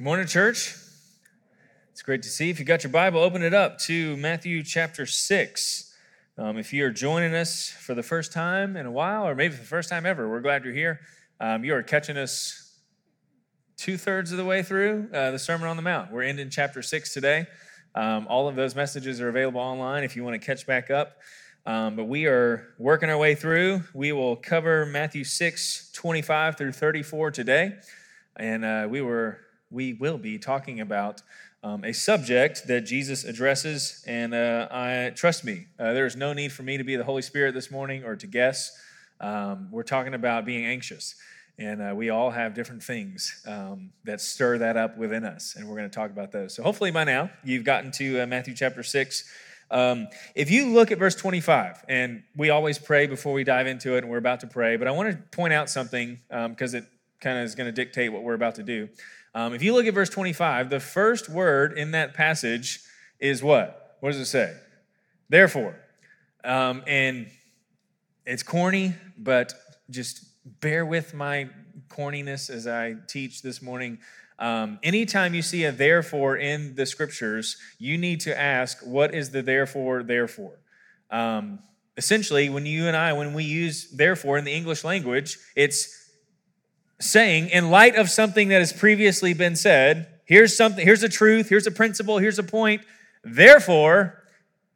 Good morning, church. It's great to see. If you got your Bible, open it up to Matthew chapter 6. Um, if you are joining us for the first time in a while, or maybe for the first time ever, we're glad you're here. Um, you are catching us two thirds of the way through uh, the Sermon on the Mount. We're ending chapter 6 today. Um, all of those messages are available online if you want to catch back up. Um, but we are working our way through. We will cover Matthew 6, 25 through 34 today. And uh, we were we will be talking about um, a subject that Jesus addresses. And uh, I trust me, uh, there is no need for me to be the Holy Spirit this morning or to guess. Um, we're talking about being anxious. And uh, we all have different things um, that stir that up within us. And we're going to talk about those. So hopefully by now you've gotten to uh, Matthew chapter 6. Um, if you look at verse 25, and we always pray before we dive into it, and we're about to pray, but I want to point out something because um, it kind of is going to dictate what we're about to do. Um, if you look at verse 25, the first word in that passage is what? What does it say? Therefore. Um, and it's corny, but just bear with my corniness as I teach this morning. Um, anytime you see a therefore in the scriptures, you need to ask, what is the therefore, therefore? Um, essentially, when you and I, when we use therefore in the English language, it's saying, in light of something that has previously been said, here's something, here's a truth, here's a principle, here's a point. Therefore,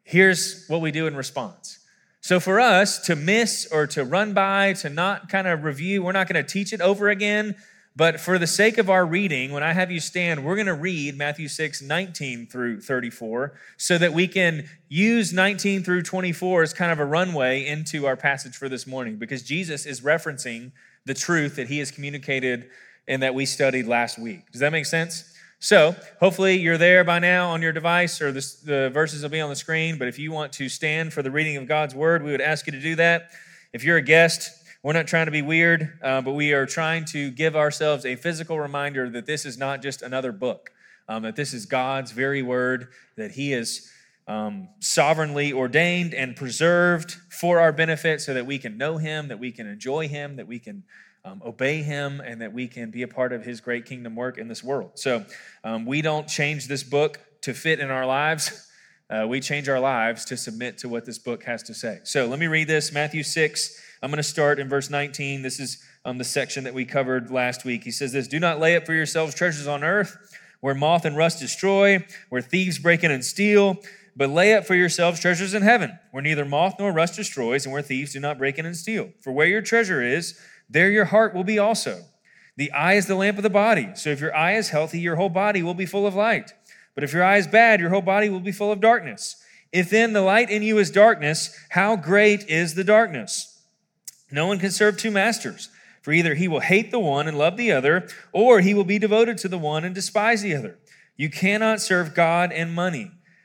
here's what we do in response. So for us to miss or to run by, to not kind of review, we're not going to teach it over again. But for the sake of our reading, when I have you stand, we're going to read Matthew 6, 19 through 34, so that we can use 19 through 24 as kind of a runway into our passage for this morning, because Jesus is referencing the truth that he has communicated and that we studied last week. Does that make sense? So, hopefully, you're there by now on your device, or the, the verses will be on the screen. But if you want to stand for the reading of God's word, we would ask you to do that. If you're a guest, we're not trying to be weird, uh, but we are trying to give ourselves a physical reminder that this is not just another book, um, that this is God's very word, that He has um, sovereignly ordained and preserved for our benefit so that we can know Him, that we can enjoy Him, that we can um, obey Him, and that we can be a part of His great kingdom work in this world. So um, we don't change this book to fit in our lives. Uh, we change our lives to submit to what this book has to say. So let me read this Matthew 6. I'm going to start in verse 19. This is um, the section that we covered last week. He says this Do not lay up for yourselves treasures on earth where moth and rust destroy, where thieves break in and steal but lay up for yourselves treasures in heaven, where neither moth nor rust destroys, and where thieves do not break in and steal. For where your treasure is, there your heart will be also. The eye is the lamp of the body. So if your eye is healthy, your whole body will be full of light. But if your eye is bad, your whole body will be full of darkness. If then the light in you is darkness, how great is the darkness? No one can serve two masters, for either he will hate the one and love the other, or he will be devoted to the one and despise the other. You cannot serve God and money.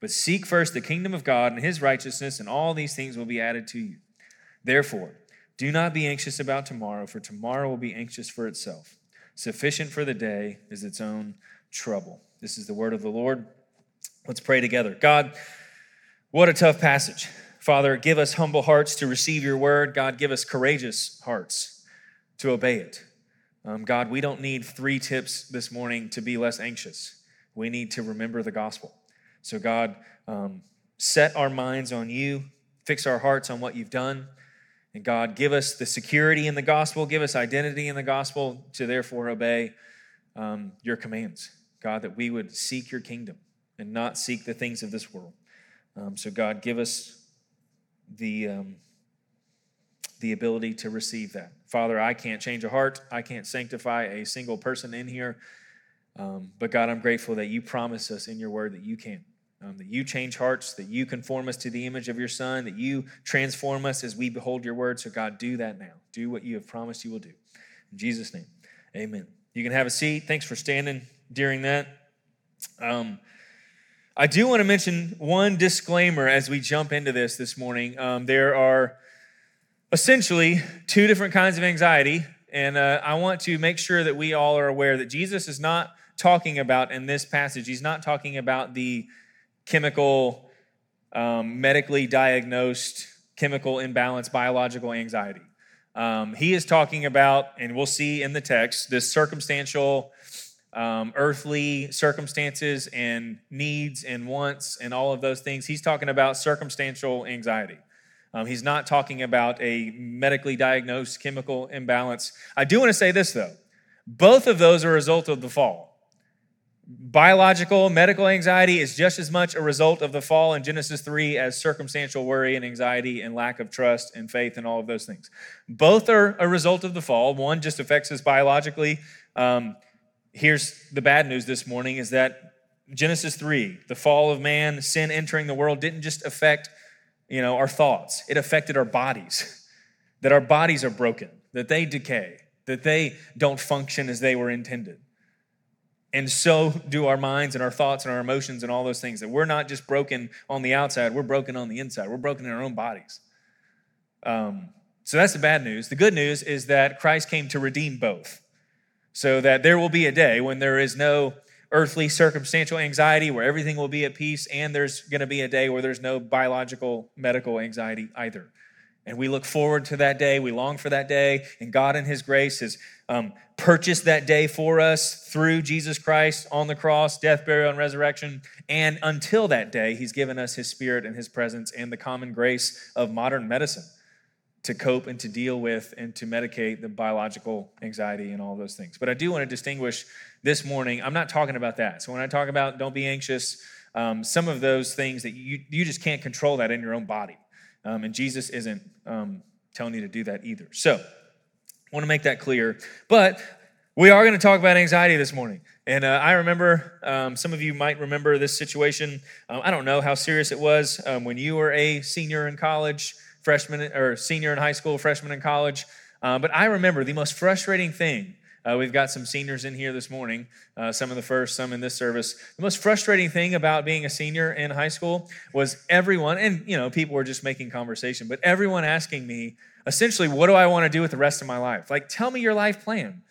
But seek first the kingdom of God and his righteousness, and all these things will be added to you. Therefore, do not be anxious about tomorrow, for tomorrow will be anxious for itself. Sufficient for the day is its own trouble. This is the word of the Lord. Let's pray together. God, what a tough passage. Father, give us humble hearts to receive your word. God, give us courageous hearts to obey it. Um, God, we don't need three tips this morning to be less anxious. We need to remember the gospel. So, God, um, set our minds on you, fix our hearts on what you've done. And God, give us the security in the gospel, give us identity in the gospel to therefore obey um, your commands. God, that we would seek your kingdom. and not seek the things of this world. Um, so, God, give us the, um, the ability to receive that. Father, I can't change a heart, I can't sanctify a single person in here. Um, but God, I'm grateful that you promise us in your word that you can. Um, that you change hearts, that you conform us to the image of your Son, that you transform us as we behold your word. So, God, do that now. Do what you have promised you will do. In Jesus' name, amen. You can have a seat. Thanks for standing during that. Um, I do want to mention one disclaimer as we jump into this this morning. Um, there are essentially two different kinds of anxiety, and uh, I want to make sure that we all are aware that Jesus is not talking about in this passage, he's not talking about the chemical, um, medically diagnosed chemical imbalance, biological anxiety. Um, he is talking about, and we'll see in the text, this circumstantial um, earthly circumstances and needs and wants and all of those things. He's talking about circumstantial anxiety. Um, he's not talking about a medically diagnosed chemical imbalance. I do want to say this, though both of those are a result of the fall. Biological, medical anxiety is just as much a result of the fall in Genesis 3 as circumstantial worry and anxiety and lack of trust and faith and all of those things. Both are a result of the fall. One just affects us biologically. Um, here's the bad news this morning is that Genesis 3, the fall of man, sin entering the world didn't just affect, you know, our thoughts. It affected our bodies. That our bodies are broken, that they decay, that they don't function as they were intended. And so do our minds and our thoughts and our emotions and all those things. That we're not just broken on the outside, we're broken on the inside. We're broken in our own bodies. Um, so that's the bad news. The good news is that Christ came to redeem both so that there will be a day when there is no earthly circumstantial anxiety, where everything will be at peace, and there's going to be a day where there's no biological, medical anxiety either. And we look forward to that day. We long for that day. And God, in His grace, has um, purchased that day for us through Jesus Christ on the cross, death, burial, and resurrection. And until that day, He's given us His Spirit and His presence and the common grace of modern medicine to cope and to deal with and to medicate the biological anxiety and all those things. But I do want to distinguish this morning, I'm not talking about that. So when I talk about don't be anxious, um, some of those things that you, you just can't control that in your own body. Um, and Jesus isn't um, telling you to do that either. So I want to make that clear. But we are going to talk about anxiety this morning. And uh, I remember, um, some of you might remember this situation. Um, I don't know how serious it was um, when you were a senior in college freshman or senior in high school, freshman in college. Uh, but I remember the most frustrating thing. Uh, we've got some seniors in here this morning, uh, some in the first, some in this service. The most frustrating thing about being a senior in high school was everyone, and you know, people were just making conversation, but everyone asking me essentially, what do I want to do with the rest of my life? Like, tell me your life plan.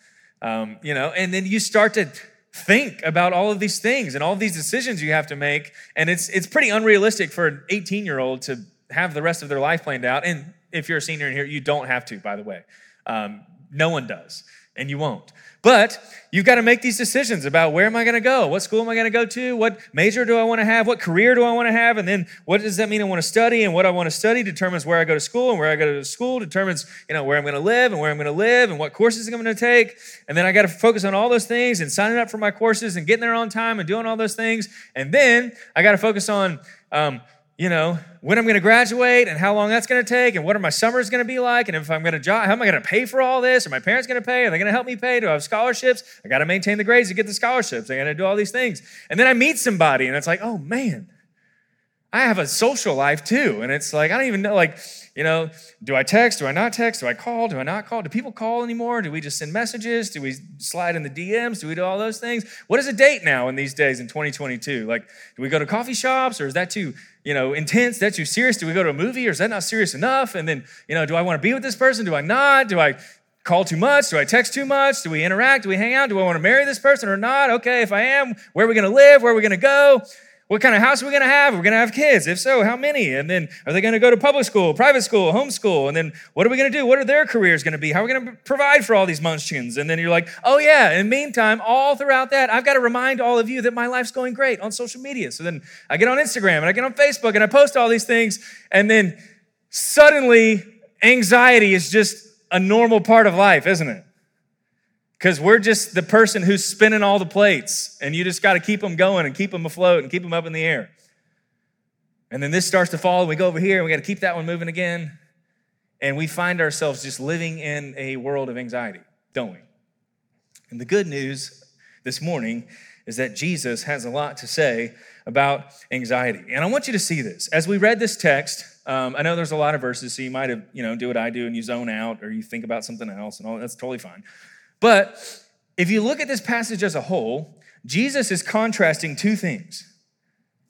Um, you know, and then you start to think about all of these things and all these decisions you have to make, and it's it's pretty unrealistic for an 18 year old to have the rest of their life planned out. And if you're a senior in here, you don't have to, by the way. Um, no one does, and you won't. But you've got to make these decisions about where am I going to go? What school am I going to go to? What major do I want to have? What career do I want to have? And then what does that mean I want to study? And what I want to study determines where I go to school, and where I go to school determines, you know, where I'm going to live and where I'm going to live and what courses I'm going to take. And then I got to focus on all those things and signing up for my courses and getting there on time and doing all those things. And then I got to focus on um, you know, when I'm going to graduate and how long that's going to take and what are my summers going to be like and if I'm going to job, how am I going to pay for all this? Are my parents going to pay? Are they going to help me pay? Do I have scholarships? I got to maintain the grades to get the scholarships. I got to do all these things. And then I meet somebody and it's like, oh man, I have a social life too. And it's like, I don't even know, like, you know, do I text? Do I not text? Do I call? Do I not call? Do people call anymore? Do we just send messages? Do we slide in the DMs? Do we do all those things? What is a date now in these days in 2022? Like, do we go to coffee shops or is that too, you know, intense? That too serious? Do we go to a movie or is that not serious enough? And then, you know, do I want to be with this person? Do I not? Do I call too much? Do I text too much? Do we interact? Do we hang out? Do I want to marry this person or not? Okay, if I am, where are we going to live? Where are we going to go? What kind of house are we going to have? We're going to have kids? If so, how many? And then are they going to go to public school, private school, homeschool? And then what are we going to do? What are their careers going to be? How are we going to provide for all these munchkins? And then you're like, oh, yeah. In the meantime, all throughout that, I've got to remind all of you that my life's going great on social media. So then I get on Instagram and I get on Facebook and I post all these things. And then suddenly, anxiety is just a normal part of life, isn't it? Because we're just the person who's spinning all the plates, and you just got to keep them going and keep them afloat and keep them up in the air. And then this starts to fall, and we go over here, and we got to keep that one moving again. And we find ourselves just living in a world of anxiety, don't we? And the good news this morning is that Jesus has a lot to say about anxiety. And I want you to see this. As we read this text, um, I know there's a lot of verses, so you might have, you know, do what I do and you zone out or you think about something else and all that's totally fine. But if you look at this passage as a whole, Jesus is contrasting two things.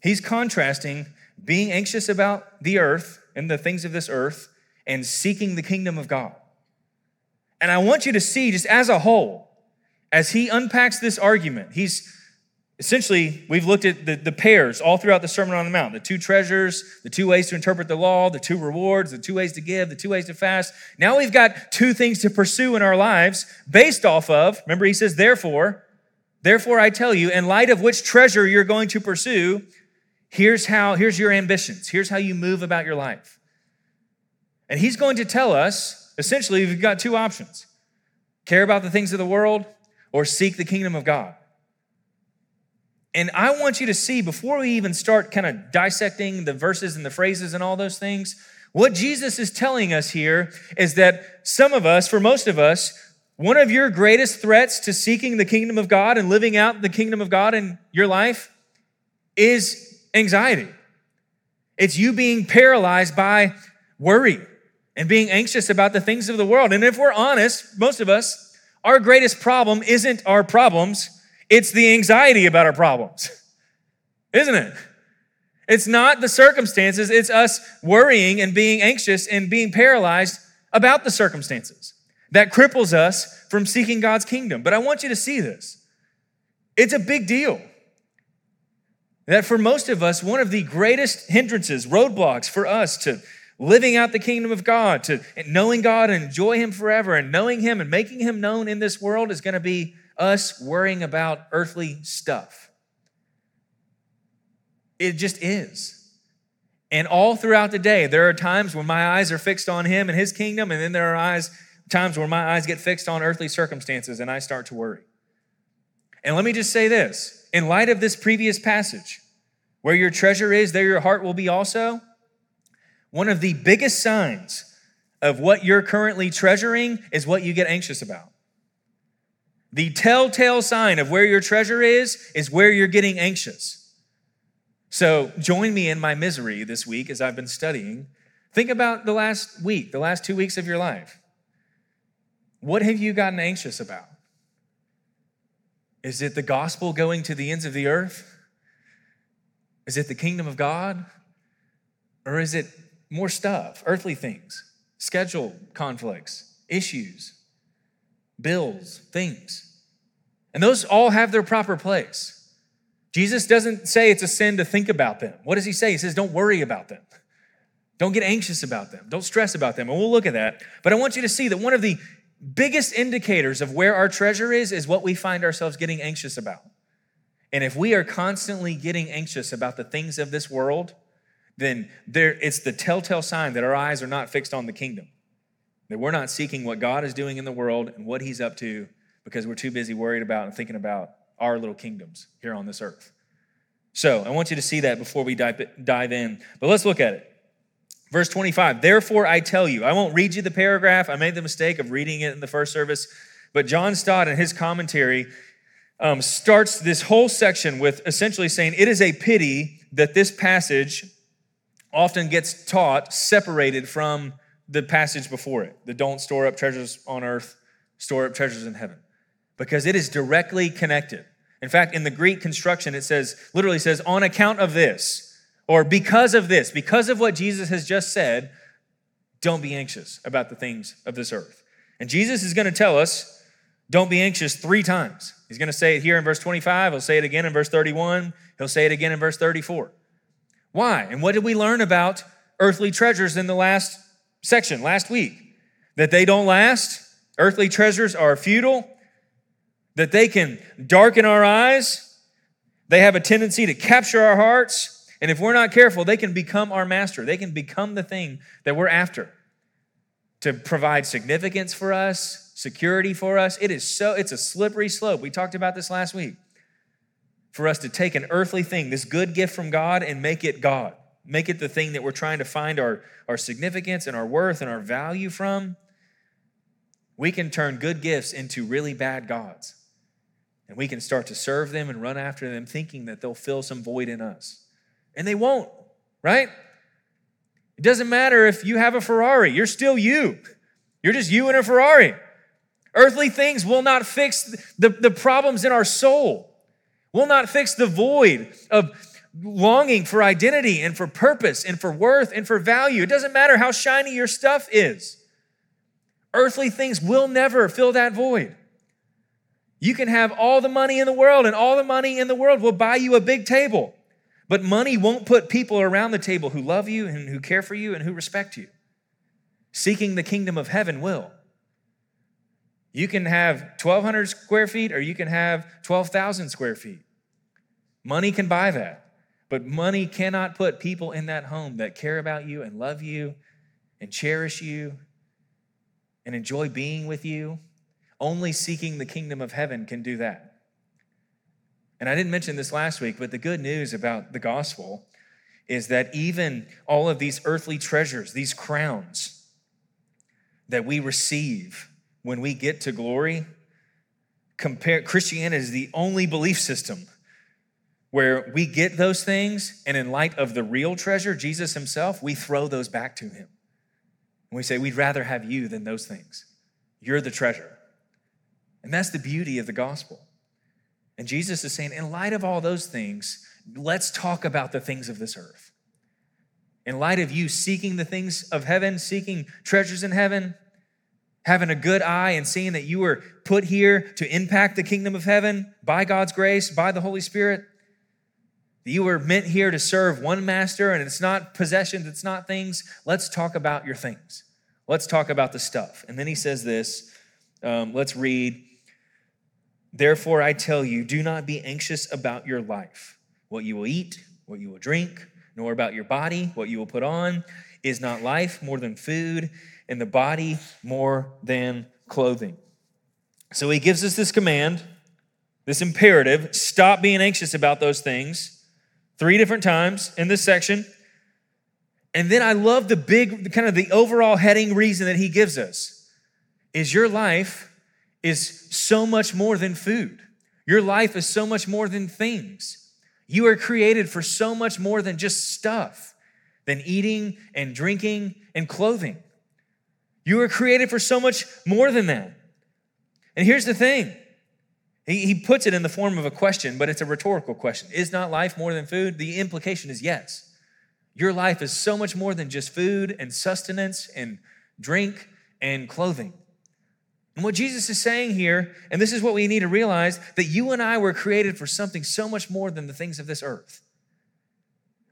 He's contrasting being anxious about the earth and the things of this earth and seeking the kingdom of God. And I want you to see, just as a whole, as he unpacks this argument, he's essentially, we've looked at the, the pairs all throughout the Sermon on the Mount the two treasures, the two ways to interpret the law, the two rewards, the two ways to give, the two ways to fast. Now we've got two things to pursue in our lives based off of, remember, he says, therefore, therefore I tell you, in light of which treasure you're going to pursue, here's how, here's your ambitions, here's how you move about your life. And he's going to tell us, essentially, we've got two options care about the things of the world or seek the kingdom of God. And I want you to see before we even start kind of dissecting the verses and the phrases and all those things, what Jesus is telling us here is that some of us, for most of us, one of your greatest threats to seeking the kingdom of God and living out the kingdom of God in your life is anxiety. It's you being paralyzed by worry and being anxious about the things of the world. And if we're honest, most of us, our greatest problem isn't our problems, it's the anxiety about our problems, isn't it? It's not the circumstances, it's us worrying and being anxious and being paralyzed about the circumstances that cripples us from seeking God's kingdom. But I want you to see this. It's a big deal. That for most of us, one of the greatest hindrances, roadblocks for us to living out the kingdom of God, to knowing God and enjoy Him forever, and knowing Him and making Him known in this world is going to be us worrying about earthly stuff. It just is. And all throughout the day, there are times when my eyes are fixed on Him and His kingdom, and then there are eyes, times where my eyes get fixed on earthly circumstances and I start to worry. And let me just say this in light of this previous passage, where your treasure is, there your heart will be also. One of the biggest signs of what you're currently treasuring is what you get anxious about. The telltale sign of where your treasure is, is where you're getting anxious. So join me in my misery this week as I've been studying. Think about the last week, the last two weeks of your life. What have you gotten anxious about? Is it the gospel going to the ends of the earth? Is it the kingdom of God? Or is it more stuff, earthly things, schedule conflicts, issues? Bills, things. And those all have their proper place. Jesus doesn't say it's a sin to think about them. What does he say? He says, don't worry about them. Don't get anxious about them. Don't stress about them. And we'll look at that. But I want you to see that one of the biggest indicators of where our treasure is is what we find ourselves getting anxious about. And if we are constantly getting anxious about the things of this world, then there, it's the telltale sign that our eyes are not fixed on the kingdom. That we're not seeking what God is doing in the world and what He's up to because we're too busy worried about and thinking about our little kingdoms here on this earth. So I want you to see that before we dive, in. But let's look at it. Verse 25, therefore I tell you, I won't read you the paragraph. I made the mistake of reading it in the first service, but John Stott in his commentary um, starts this whole section with essentially saying it is a pity that this passage often gets taught separated from the passage before it the don't store up treasures on earth, store up treasures in heaven, because it is directly connected. In fact, in the Greek construction, it says, literally says, on account of this, or because of this, because of what Jesus has just said, don't be anxious about the things of this earth. And Jesus is going to tell us, don't be anxious three times. He's going to say it here in verse 25. He'll say it again in verse 31. He'll say it again in verse 34. Why? And what did we learn about earthly treasures in the last section last week that they don't last, earthly treasures are futile, that they can darken our eyes, they have a tendency to capture our hearts, and if we're not careful, they can become our master. They can become the thing that we're after to provide significance for us, security for us. It is so, it's a slippery slope. We talked about this last week. For us to take an earthly thing, this good gift from God, and make it God. Make it the thing that we're trying to find our, our significance and our worth and our value from. We can turn good gifts into really bad gods. And we can start to serve them and run after them thinking that they'll fill some void in us. And they won't, right? It doesn't matter if you have a Ferrari, you're still you. You're just you in a Ferrari. Earthly things will not fix the, the problems in our soul, will not fix the void of longing for identity and for purpose and for worth and for value. It doesn't matter how shiny your stuff is. Earthly things will never fill that void. You can have all the money in the world, and all the money in the world will buy you a big table. But money won't put people around the table who love you and who care for you and who respect you. Seeking the kingdom of heaven will. You can have 1,200 square feet or you can have 12,000 square feet. Money can buy that. But money cannot put people in that home that care about you and love you and cherish you and enjoy being with you. Only seeking the kingdom of heaven can do that. And I didn't mention this last week, but the good news about the gospel is that even all of these earthly treasures, these crowns that we receive when we get to glory, compare Christianity is the only belief system where we get those things, and in light of the real treasure, Jesus himself, we throw those back to him. And we say, We'd rather have you than those things. You're the treasure. And that's the beauty of the gospel. And Jesus is saying, in light of all those things, let's talk about the things of this earth. In light of you seeking the things of heaven, seeking treasures in heaven, having a good eye and seeing that you were put here to impact the kingdom of heaven by God's grace, by the Holy Spirit, you were meant here to serve one master and it's not possessions, it's not things. Let's talk about your things. Let's talk about the stuff. And then he says this. Um, let's read Therefore, I tell you, do not be anxious about your life, what you will eat, what you will drink, nor about your body, what you will put on. Is not life more than food, and the body more than clothing? So he gives us this command, this imperative stop being anxious about those things three different times in this section. And then I love the big, kind of the overall heading reason that he gives us is your life is so much more than food. Your life is so much more than things. You are created for so much more than just stuff, than eating and drinking and clothing. You are created for so much more than that. And here's the thing he, puts it in the form of a question, but it's a rhetorical question. Is not life more than food? The implication is yes. Your life is so much more than just food and sustenance and drink and clothing. And what Jesus is saying here, and this is what we need to realize, that you and I were created for something so much more than the things of this earth.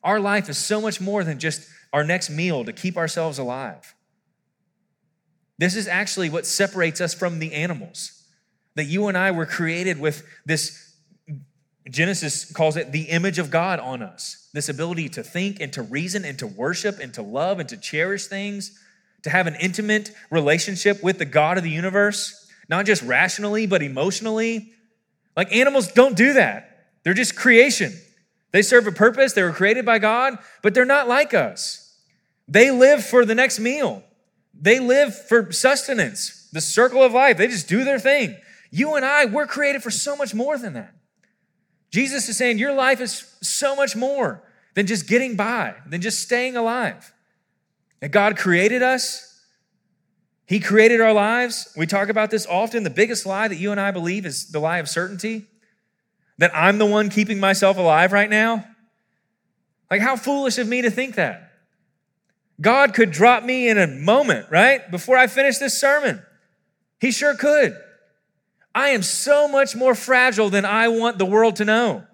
Our life is so much more than just our next meal to keep ourselves alive. This is actually what separates us from the animals. That you and I were created with this, Genesis calls it the image of God on us. This ability to think and to reason and to worship and to love and to cherish things to have an intimate relationship with the God of the universe, not just rationally, but emotionally. Like animals don't do that. They're just creation. They serve a purpose, they were created by God, but they're not like us. They live for the next meal, they live for sustenance, the circle of life. They just do their thing. You and I, we're created for so much more than that. Jesus is saying your life is so much more than just getting by, than just staying alive. And God created us. He created our lives. We talk about this often. The biggest lie that you and I believe is the lie of certainty that I'm the one keeping myself alive right now. Like, how foolish of me to think that. God could drop me in a moment, right? Before I finish this sermon. He sure could. I am so much more fragile than I want the world to know.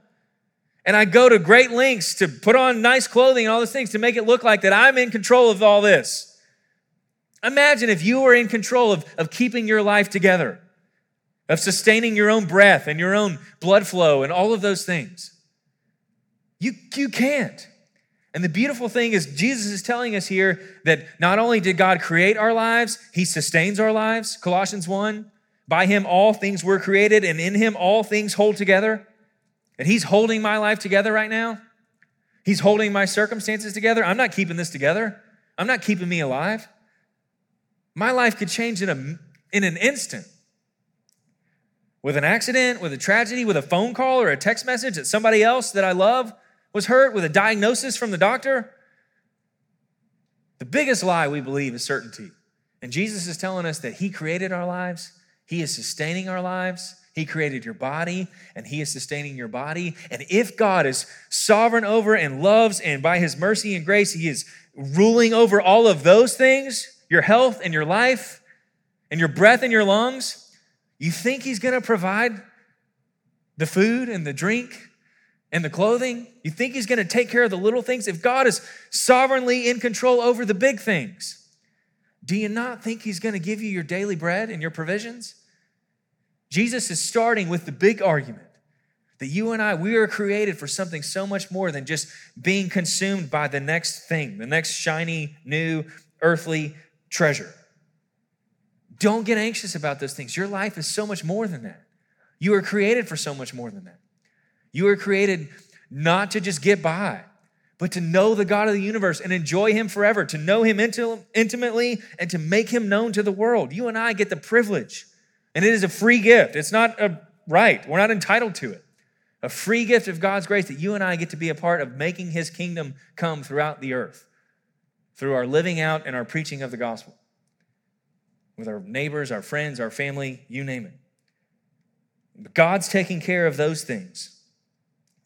And I go to great lengths to put on nice clothing and all those things to make it look like that I'm in control of all this. Imagine if you were in control of, of keeping your life together, of sustaining your own breath and your own blood flow and all of those things. You, you can't. And the beautiful thing is, Jesus is telling us here that not only did God create our lives, He sustains our lives. Colossians 1 By Him all things were created, and in Him all things hold together. And He's holding my life together right now. He's holding my circumstances together. I'm not keeping this together, I'm not keeping me alive. My life could change in, a, in an instant. With an accident, with a tragedy, with a phone call or a text message that somebody else that I love was hurt, with a diagnosis from the doctor. The biggest lie we believe is certainty. And Jesus is telling us that He created our lives, He is sustaining our lives. He created your body and He is sustaining your body. And if God is sovereign over and loves, and by His mercy and grace, He is ruling over all of those things your health and your life and your breath in your lungs you think He's going to provide the food and the drink and the clothing? You think He's going to take care of the little things? If God is sovereignly in control over the big things, do you not think He's going to give you your daily bread and your provisions? Jesus is starting with the big argument that you and I, we are created for something so much more than just being consumed by the next thing, the next shiny, new, earthly treasure. Don't get anxious about those things. Your life is so much more than that. You are created for so much more than that. You are created not to just get by, but to know the God of the universe and enjoy Him forever, to know Him intimately and to make Him known to the world. You and I get the privilege, and it is a free gift. It's not a right, we're not entitled to it. A free gift of God's grace that you and I get to be a part of making His kingdom come throughout the earth through our living out and our preaching of the gospel with our neighbors, our friends, our family, you name it. God's taking care of those things.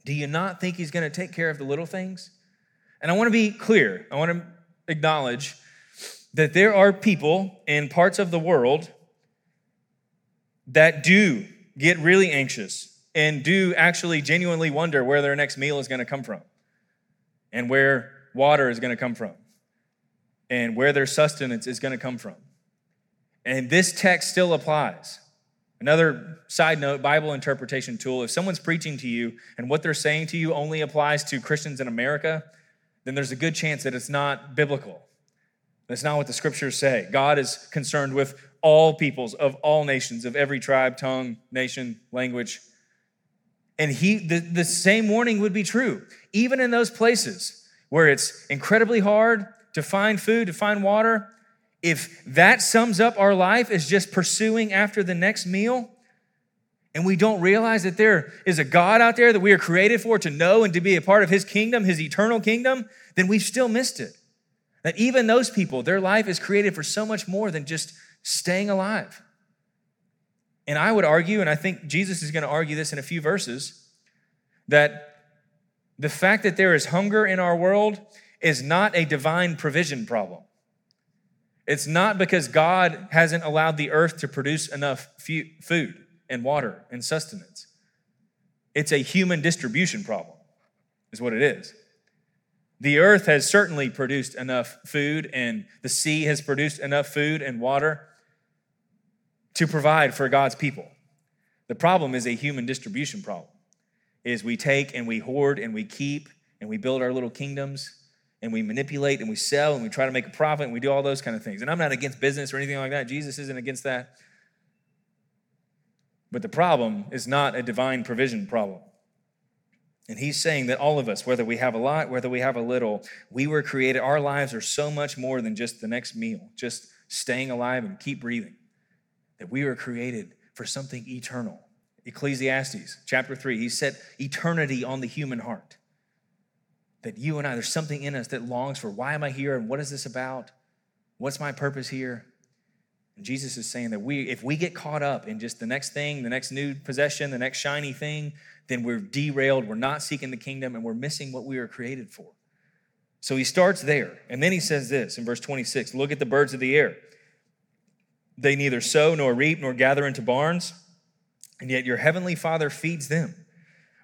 Do you not think He's going to take care of the little things? And I want to be clear, I want to acknowledge that there are people in parts of the world that do get really anxious and do actually genuinely wonder where their next meal is going to come from and where water is going to come from and where their sustenance is going to come from. And this text still applies. Another side note Bible interpretation tool if someone's preaching to you and what they're saying to you only applies to Christians in America, then there's a good chance that it's not biblical. That's not what the scriptures say. God is concerned with all peoples of all nations, of every tribe, tongue, nation, language. And he the, the same warning would be true, even in those places where it's incredibly hard to find food, to find water, if that sums up our life as just pursuing after the next meal, and we don't realize that there is a God out there that we are created for to know and to be a part of His kingdom, His eternal kingdom, then we've still missed it. That even those people, their life is created for so much more than just staying alive. And I would argue, and I think Jesus is going to argue this in a few verses, that the fact that there is hunger in our world is not a divine provision problem. It's not because God hasn't allowed the earth to produce enough food and water and sustenance. It's a human distribution problem, is what it is. The earth has certainly produced enough food, and the sea has produced enough food and water to provide for God's people. The problem is a human distribution problem. Is we take and we hoard and we keep and we build our little kingdoms and we manipulate and we sell and we try to make a profit and we do all those kind of things. And I'm not against business or anything like that. Jesus isn't against that. But the problem is not a divine provision problem. And he's saying that all of us, whether we have a lot, whether we have a little, we were created, our lives are so much more than just the next meal, just staying alive and keep breathing. That we were created for something eternal. Ecclesiastes chapter 3, he set eternity on the human heart that you and I, there's something in us that longs for why am I here and what is this about? What's my purpose here? And Jesus is saying that we, if we get caught up in just the next thing, the next new possession, the next shiny thing, then we're derailed, we're not seeking the kingdom, and we're missing what we were created for. So he starts there. And then he says this in verse 26 Look at the birds of the air. They neither sow nor reap nor gather into barns, and yet your heavenly Father feeds them.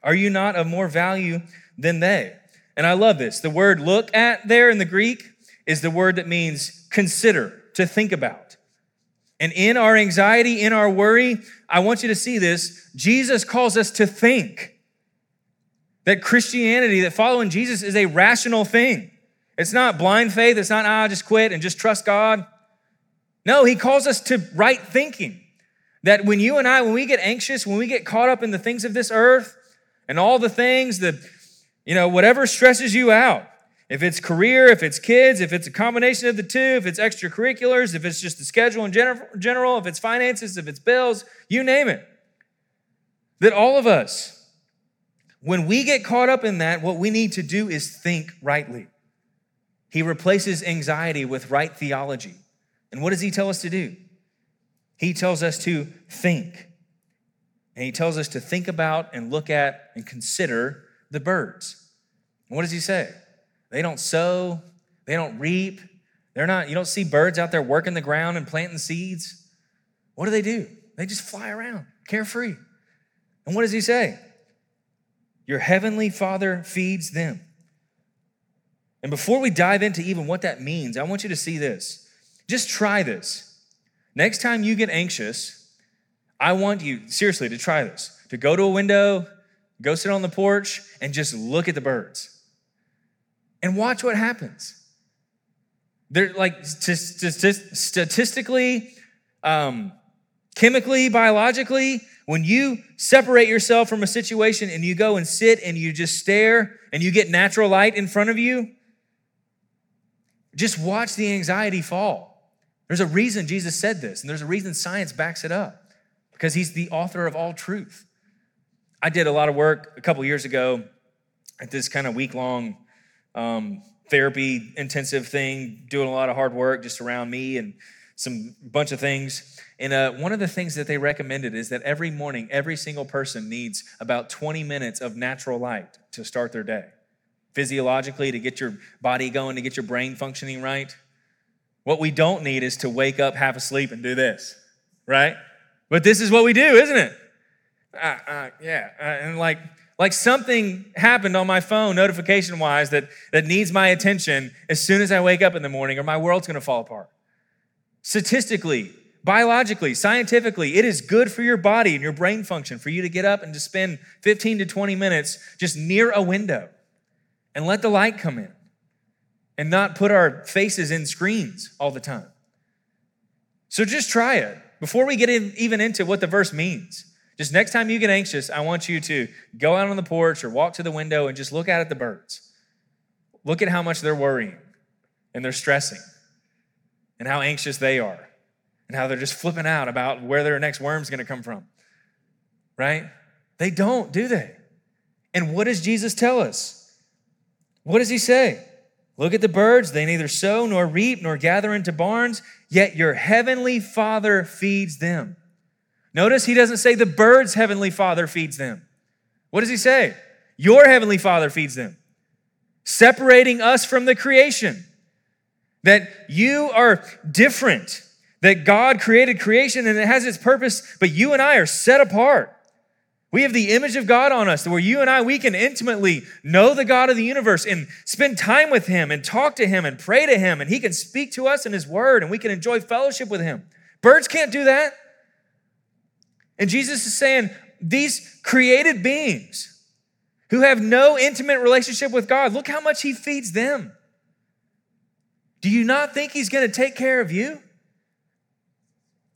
Are you not of more value than they? And I love this. The word look at there in the Greek is the word that means consider, to think about. And in our anxiety, in our worry, I want you to see this. Jesus calls us to think. That Christianity, that following Jesus is a rational thing. It's not blind faith. It's not, ah, just quit and just trust God. No, he calls us to right thinking. That when you and I, when we get anxious, when we get caught up in the things of this earth and all the things that, you know, whatever stresses you out, if it's career, if it's kids, if it's a combination of the two, if it's extracurriculars, if it's just the schedule in general, if it's finances, if it's bills, you name it. That all of us, when we get caught up in that, what we need to do is think rightly. He replaces anxiety with right theology. And what does he tell us to do? He tells us to think. And he tells us to think about and look at and consider the birds. And what does he say? They don't sow, they don't reap. They're not, you don't see birds out there working the ground and planting seeds. What do they do? They just fly around, carefree. And what does he say? Your heavenly Father feeds them. And before we dive into even what that means, I want you to see this. Just try this. Next time you get anxious, I want you, seriously, to try this to go to a window, go sit on the porch, and just look at the birds and watch what happens. They're like statistically, um, chemically, biologically, when you separate yourself from a situation and you go and sit and you just stare and you get natural light in front of you, just watch the anxiety fall. There's a reason Jesus said this, and there's a reason science backs it up because he's the author of all truth. I did a lot of work a couple years ago at this kind of week long um, therapy intensive thing, doing a lot of hard work just around me and some bunch of things. And uh, one of the things that they recommended is that every morning, every single person needs about 20 minutes of natural light to start their day. Physiologically, to get your body going, to get your brain functioning right. What we don't need is to wake up half asleep and do this, right? But this is what we do, isn't it? Uh, uh, yeah. Uh, and like, like something happened on my phone, notification wise, that, that needs my attention as soon as I wake up in the morning, or my world's gonna fall apart. Statistically, biologically, scientifically, it is good for your body and your brain function for you to get up and to spend 15 to 20 minutes just near a window and let the light come in and not put our faces in screens all the time. So just try it before we get in, even into what the verse means. Just next time you get anxious, I want you to go out on the porch or walk to the window and just look out at the birds. Look at how much they're worrying and they're stressing and how anxious they are and how they're just flipping out about where their next worm's to come from. Right? They don't, do they? And what does Jesus tell us? What does he say? Look at the birds. They neither sow nor reap nor gather into barns, yet your heavenly Father feeds them. Notice he doesn't say the bird's heavenly father feeds them. What does he say? Your heavenly father feeds them, separating us from the creation. That you are different, that God created creation and it has its purpose, but you and I are set apart. We have the image of God on us, where you and I, we can intimately know the God of the universe and spend time with Him and talk to Him and pray to Him, and He can speak to us in His Word and we can enjoy fellowship with Him. Birds can't do that. And Jesus is saying, these created beings who have no intimate relationship with God, look how much He feeds them. Do you not think He's going to take care of you?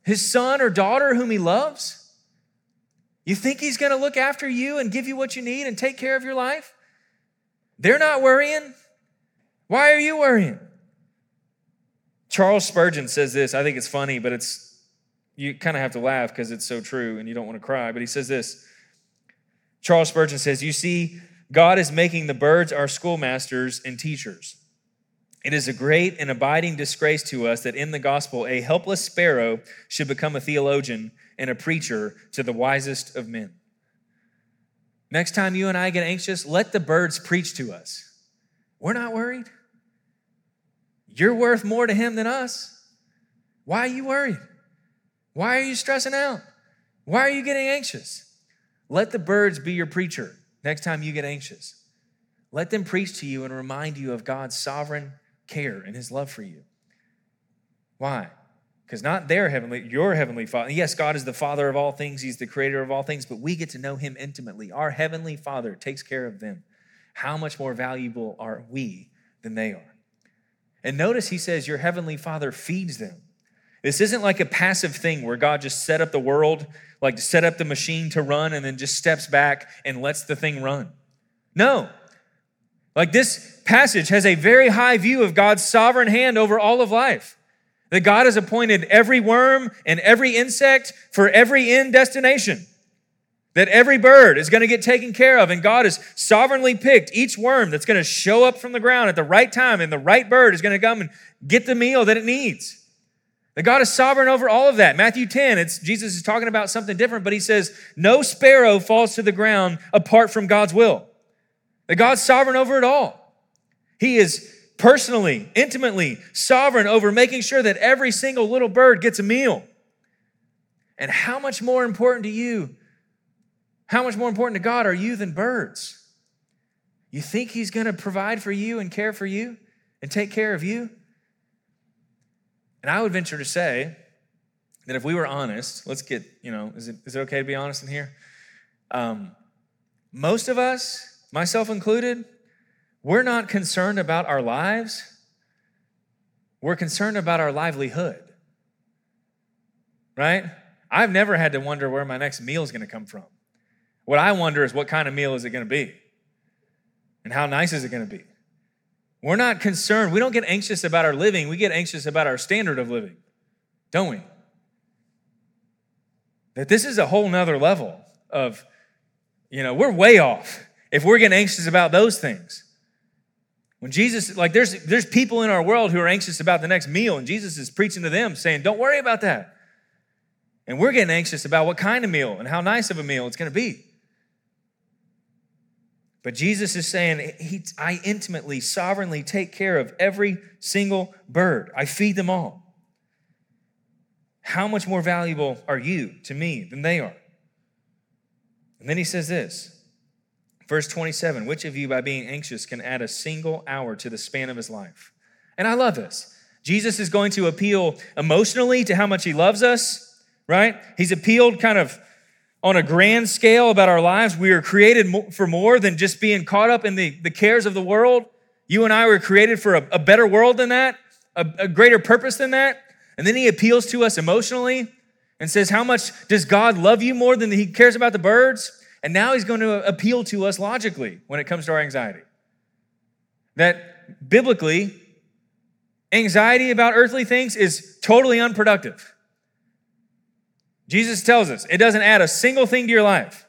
His son or daughter whom He loves? You think He's going to look after you and give you what you need and take care of your life? They're not worrying. Why are you worrying? Charles Spurgeon says this. I think it's funny, but it's you kind of have to laugh because it's so true and you don't want to cry. But he says this Charles Spurgeon says, You see, God is making the birds our schoolmasters and teachers. It is a great and abiding disgrace to us that in the gospel a helpless sparrow should become a theologian and a preacher to the wisest of men. Next time you and I get anxious, let the birds preach to us. We're not worried. You're worth more to him than us. Why are you worried? Why are you stressing out? Why are you getting anxious? Let the birds be your preacher next time you get anxious. Let them preach to you and remind you of God's sovereign care and his love for you. Why? Because not their heavenly, your heavenly Father. Yes, God is the Father of all things, He's the creator of all things, but we get to know Him intimately. Our heavenly Father takes care of them. How much more valuable are we than they are? And notice He says, Your heavenly Father feeds them. This isn't like a passive thing where God just set up the world, like set up the machine to run and then just steps back and lets the thing run. No. Like this passage has a very high view of God's sovereign hand over all of life. That God has appointed every worm and every insect for every end destination. That every bird is going to get taken care of, and God has sovereignly picked each worm that's going to show up from the ground at the right time, and the right bird is going to come and get the meal that it needs. That God is sovereign over all of that. Matthew 10, it's Jesus is talking about something different, but he says, No sparrow falls to the ground apart from God's will. That God's sovereign over it all. He is personally, intimately sovereign over making sure that every single little bird gets a meal. And how much more important to you, how much more important to God are you than birds? You think He's going to provide for you and care for you and take care of you? And I would venture to say that if we were honest, let's get, you know, is it, is it okay to be honest in here? Um, most of us, myself included, we're not concerned about our lives, we're concerned about our livelihood. Right? I've never had to wonder where my next meal is going to come from. What I wonder is what kind of meal is it going to be? And how nice is it going to be? We're not concerned. We don't get anxious about our living. We get anxious about our standard of living, don't we? That this is a whole nother level of, you know, we're way off if we're getting anxious about those things. When Jesus, like there's there's people in our world who are anxious about the next meal, and Jesus is preaching to them, saying, Don't worry about that. And we're getting anxious about what kind of meal and how nice of a meal it's to be. But Jesus is saying, he, I intimately, sovereignly take care of every single bird. I feed them all. How much more valuable are you to me than they are? And then he says this Verse 27 Which of you, by being anxious, can add a single hour to the span of his life? And I love this. Jesus is going to appeal emotionally to how much he loves us, right? He's appealed kind of on a grand scale about our lives. We are created for more than just being caught up in the, the cares of the world. You and I were created for a, a better world than that, a, a greater purpose than that. And then he appeals to us emotionally and says, How much does God love you more than he cares about the birds? And now he's going to appeal to us logically when it comes to our anxiety. That biblically, anxiety about earthly things is totally unproductive. Jesus tells us it doesn't add a single thing to your life,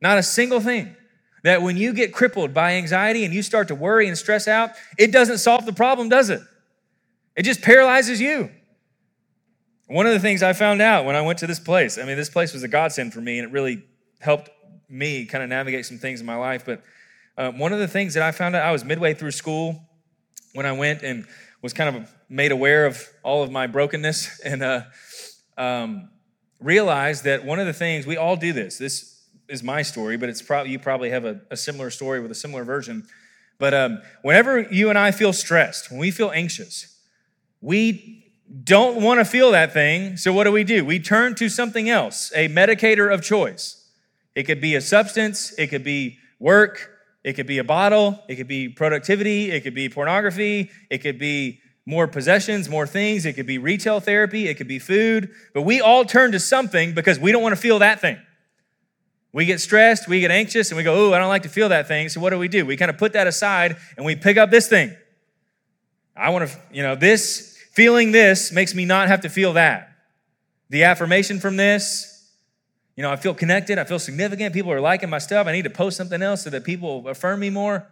not a single thing. That when you get crippled by anxiety and you start to worry and stress out, it doesn't solve the problem, does it? It just paralyzes you. One of the things I found out when I went to this place, I mean, this place was a godsend for me and it really helped me kind of navigate some things in my life. But uh, one of the things that I found out, I was midway through school when I went and was kind of made aware of all of my brokenness and uh, um, realized that one of the things we all do this. This is my story, but it's probably you probably have a, a similar story with a similar version. But um, whenever you and I feel stressed, when we feel anxious, we don't want to feel that thing. So what do we do? We turn to something else, a medicator of choice. It could be a substance, it could be work, it could be a bottle, it could be productivity, it could be pornography, it could be more possessions, more things, it could be retail therapy, it could be food. But we all turn to something because we don't want to feel that thing. We get stressed, we get anxious, and we go, Oh, I don't like to feel that thing. So what do we do? We kind of put that aside and we pick up this thing. I want to, you know, this, feeling this makes me not have to feel that. The affirmation from this, you know, I feel connected. I feel significant. People are liking my stuff. I need to post something else so that people affirm me more.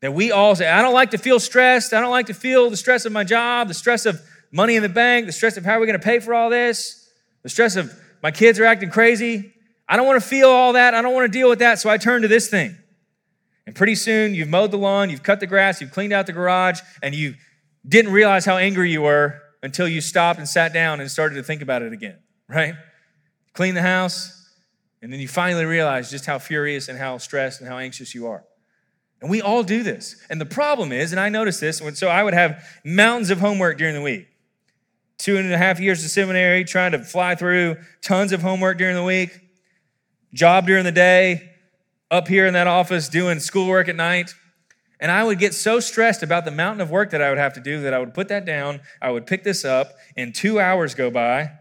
That we all say, I don't like to feel stressed. I don't like to feel the stress of my job, the stress of money in the bank, the stress of how are we going to pay for all this, the stress of my kids are acting crazy. I don't want to feel all that. I don't want to deal with that. So I turn to this thing. And pretty soon you've mowed the lawn, you've cut the grass, you've cleaned out the garage, and you didn't realize how angry you were until you stopped and sat down and started to think about it again, right? Clean the house, and then you finally realize just how furious and how stressed and how anxious you are. And we all do this. And the problem is, and I noticed this, so I would have mountains of homework during the week. two and a half years of seminary, trying to fly through tons of homework during the week, job during the day, up here in that office doing schoolwork at night. And I would get so stressed about the mountain of work that I would have to do that I would put that down, I would pick this up, and two hours go by.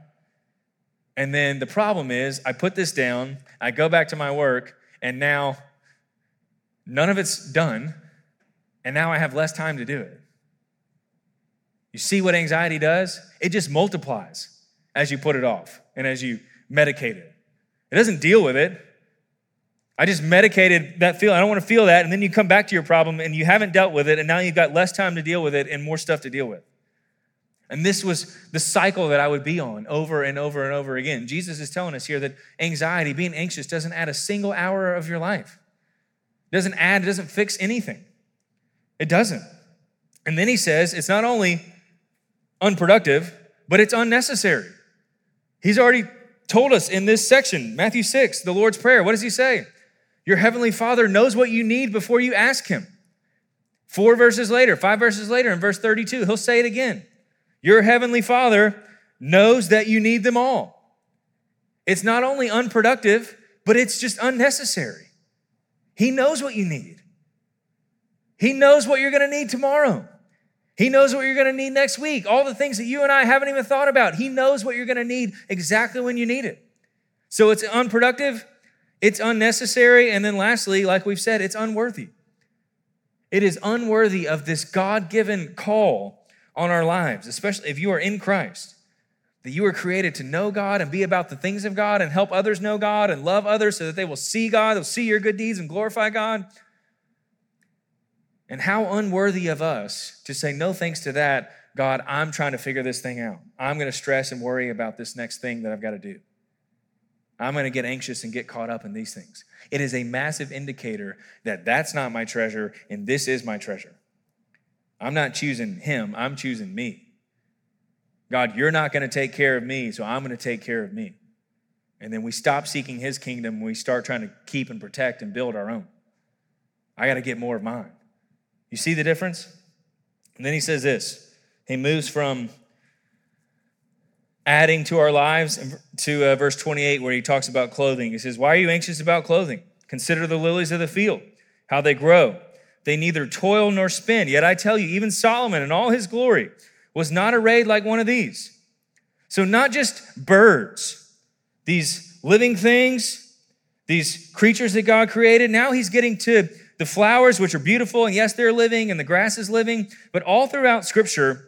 And then the problem is, I put this down, I go back to my work, and now none of it's done, and now I have less time to do it. You see what anxiety does? It just multiplies as you put it off and as you medicate it. It doesn't deal with it, I just medicated that feeling. I don't want to feel that. And then you come back to your problem and you haven't dealt with it, and now you've got less time to deal with it and more stuff to deal with. And this was the cycle that I would be on over and over and over again. Jesus is telling us here that anxiety, being anxious, doesn't add a single hour of your life. It doesn't add, it doesn't fix anything. It doesn't. And then he says it's not only unproductive, but it's unnecessary. He's already told us in this section, Matthew 6, the Lord's Prayer. What does he say? Your heavenly Father knows what you need before you ask him. Four verses later, five verses later, in verse 32, he'll say it again. Your heavenly Father knows that you need them all. It's not only unproductive, but it's just unnecessary. He knows what you need. He knows what you're going to need tomorrow. He knows what you're going to need next week. All the things that you and I haven't even thought about. He knows what you're going to need exactly when you need it. So it's unproductive, it's unnecessary. And then lastly, like we've said, it's unworthy. It is unworthy of this God given call on our lives, especially if you are in Christ, that you were created to know God and be about the things of God and help others know God and love others so that they will see God, they'll see your good deeds and glorify God. And how unworthy of us to say no thanks to that, God, I'm trying to figure this thing out. I'm going to stress and worry about this next thing that I've got to do. I'm going to get anxious and get caught up in these things. It is a massive indicator that that's not my treasure and this is my treasure. I'm not choosing him, I'm choosing me. God, you're not going to take care of me, so I'm going to take care of me. And then we stop seeking his kingdom and we start trying to keep and protect and build our own. I got to get more of mine. You see the difference? And then he says this. He moves from adding to our lives to uh, verse 28 where he talks about clothing. He says, Why are you anxious about clothing? Consider the lilies of the field, how they grow. They neither toil nor spin. Yet I tell you, even Solomon in all his glory was not arrayed like one of these. So, not just birds, these living things, these creatures that God created. Now he's getting to the flowers, which are beautiful, and yes, they're living, and the grass is living. But all throughout Scripture,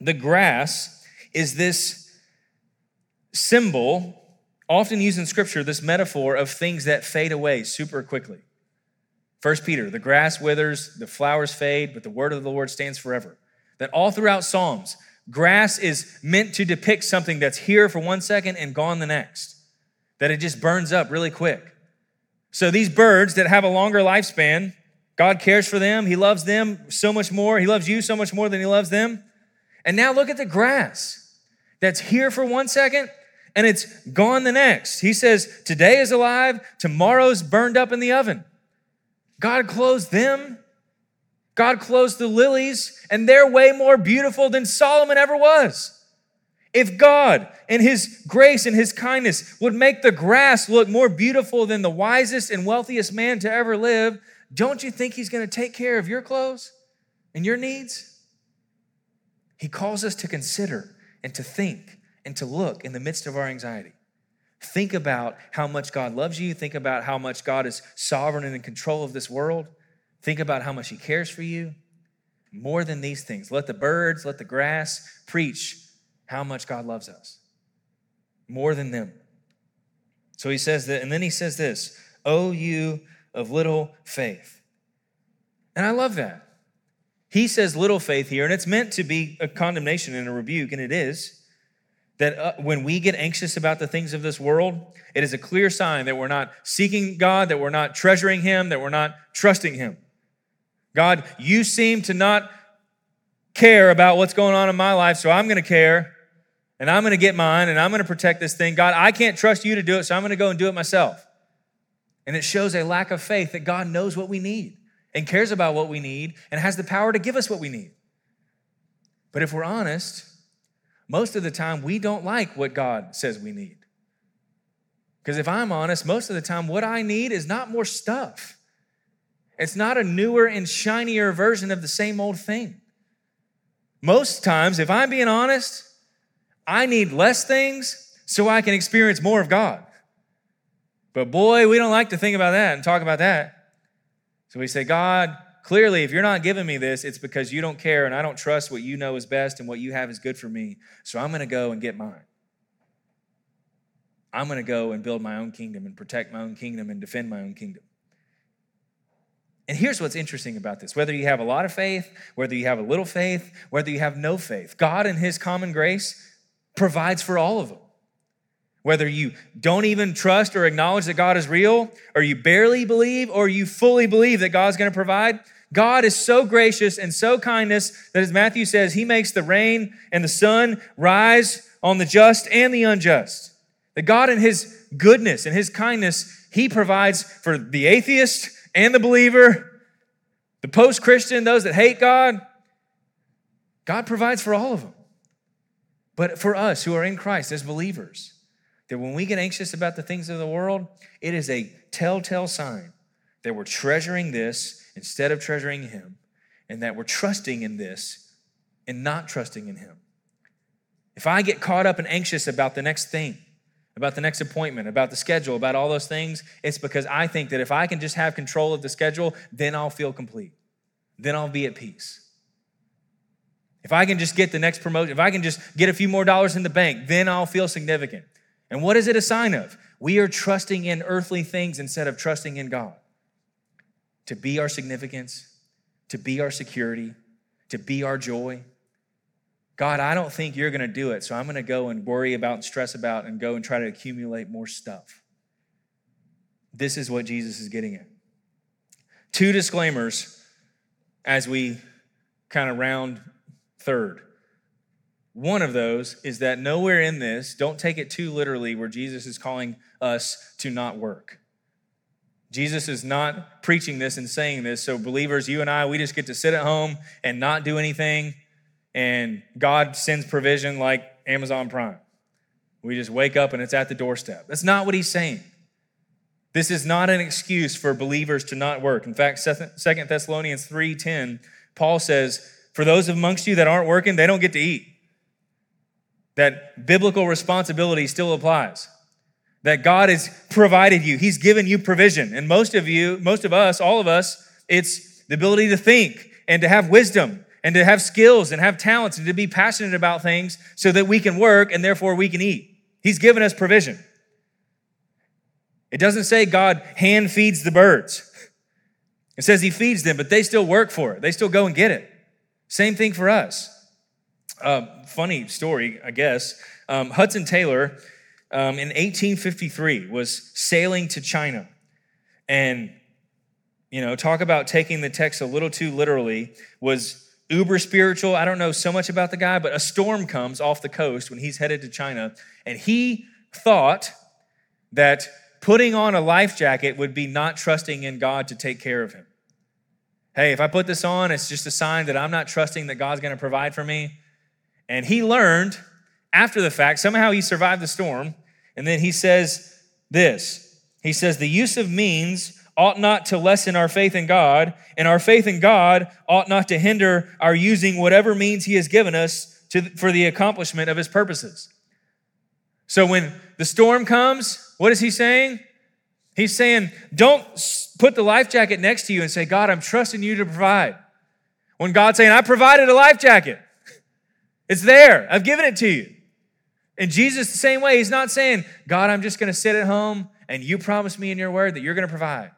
the grass is this symbol, often used in scripture, this metaphor of things that fade away super quickly. First Peter, the grass withers, the flowers fade, but the word of the Lord stands forever. That all throughout Psalms, grass is meant to depict something that's here for one second and gone the next, that it just burns up really quick. So these birds that have a longer lifespan, God cares for them. He loves them so much more. He loves you so much more than He loves them. And now look at the grass that's here for one second and it's gone the next. He says, Today is alive, tomorrow's burned up in the oven. God clothes them. God clothes the lilies, and they're way more beautiful than Solomon ever was. If God, in His grace and His kindness, would make the grass look more beautiful than the wisest and wealthiest man to ever live, don't you think He's going to take care of your clothes and your needs? He calls us to consider and to think and to look in the midst of our anxiety. Think about how much God loves you. Think about how much God is sovereign and in control of this world. Think about how much He cares for you. More than these things, let the birds, let the grass preach how much God loves us. More than them. So he says that, and then he says this, Oh, you of little faith. And I love that. He says little faith here, and it's meant to be a condemnation and a rebuke, and it is that uh, when we get anxious about the things of this world, it is a clear sign that we're not seeking God, that we're not treasuring Him, that we're not trusting Him. God, you seem to not care about what's going on in my life, so I'm going to care and I'm going to get mine and I'm going to protect this thing. God, I can't trust you to do it, so I'm going to go and do it myself. And it shows a lack of faith that God knows what we need and cares about what we need and has the power to give us what we need. But if we're honest, most of the time we don't like what God says we need. Because if I'm honest, most of the time what I need is not more stuff. It's not a newer and shinier version of the same old thing. Most times, if I'm being honest, I need less things so I can experience more of God. But boy, we don't like to think about that and talk about that. So we say, God, clearly, if you're not giving me this, it's because you don't care and I don't trust what you know is best and what you have is good for me. So I'm going to go and get mine. I'm going to go and build my own kingdom and protect my own kingdom and defend my own kingdom. And here's what's interesting about this whether you have a lot of faith, whether you have a little faith, whether you have no faith, God in His common grace provides for all of them. Whether you don't even trust or acknowledge that God is real, or you barely believe, or you fully believe that God's gonna provide, God is so gracious and so kindness that as Matthew says, He makes the rain and the sun rise on the just and the unjust. That God in His goodness and His kindness, He provides for the atheist and the believer, the post Christian, those that hate God. God provides for all of them. But for us who are in Christ as believers, that when we get anxious about the things of the world, it is a telltale sign that we're treasuring this instead of treasuring Him, and that we're trusting in this and not trusting in Him. If I get caught up and anxious about the next thing, about the next appointment, about the schedule, about all those things, it's because I think that if I can just have control of the schedule, then I'll feel complete. Then I'll be at peace. If I can just get the next promotion, if I can just get a few more dollars in the bank, then I'll feel significant. And what is it a sign of? We are trusting in earthly things instead of trusting in God. To be our significance, to be our security, to be our joy. God, I don't think you're going to do it, so I'm going to go and worry about and stress about and go and try to accumulate more stuff. This is what Jesus is getting at. Two disclaimers as we kind of round third. One of those is that nowhere in this, don't take it too literally, where Jesus is calling us to not work. Jesus is not preaching this and saying this. So, believers, you and I, we just get to sit at home and not do anything and God sends provision like Amazon Prime. We just wake up and it's at the doorstep. That's not what he's saying. This is not an excuse for believers to not work. In fact, Second Thessalonians 3:10, Paul says, "For those amongst you that aren't working, they don't get to eat." That biblical responsibility still applies. That God has provided you. He's given you provision. And most of you, most of us, all of us, it's the ability to think and to have wisdom and to have skills and have talents and to be passionate about things so that we can work and therefore we can eat. He's given us provision. It doesn't say God hand feeds the birds. It says he feeds them, but they still work for it. They still go and get it. Same thing for us. Uh, funny story, I guess. Um, Hudson Taylor um, in 1853 was sailing to China. And, you know, talk about taking the text a little too literally, was uber spiritual. I don't know so much about the guy, but a storm comes off the coast when he's headed to China, and he thought that putting on a life jacket would be not trusting in God to take care of him. Hey, if I put this on, it's just a sign that I'm not trusting that God's going to provide for me. And he learned after the fact, somehow he survived the storm, and then he says this. He says, The use of means ought not to lessen our faith in God, and our faith in God ought not to hinder our using whatever means He has given us to, for the accomplishment of His purposes. So when the storm comes, what is He saying? He's saying, don't put the life jacket next to you and say, God, I'm trusting you to provide. When God's saying, I provided a life jacket, it's there, I've given it to you. And Jesus, the same way, He's not saying, God, I'm just going to sit at home and you promise me in your word that you're going to provide.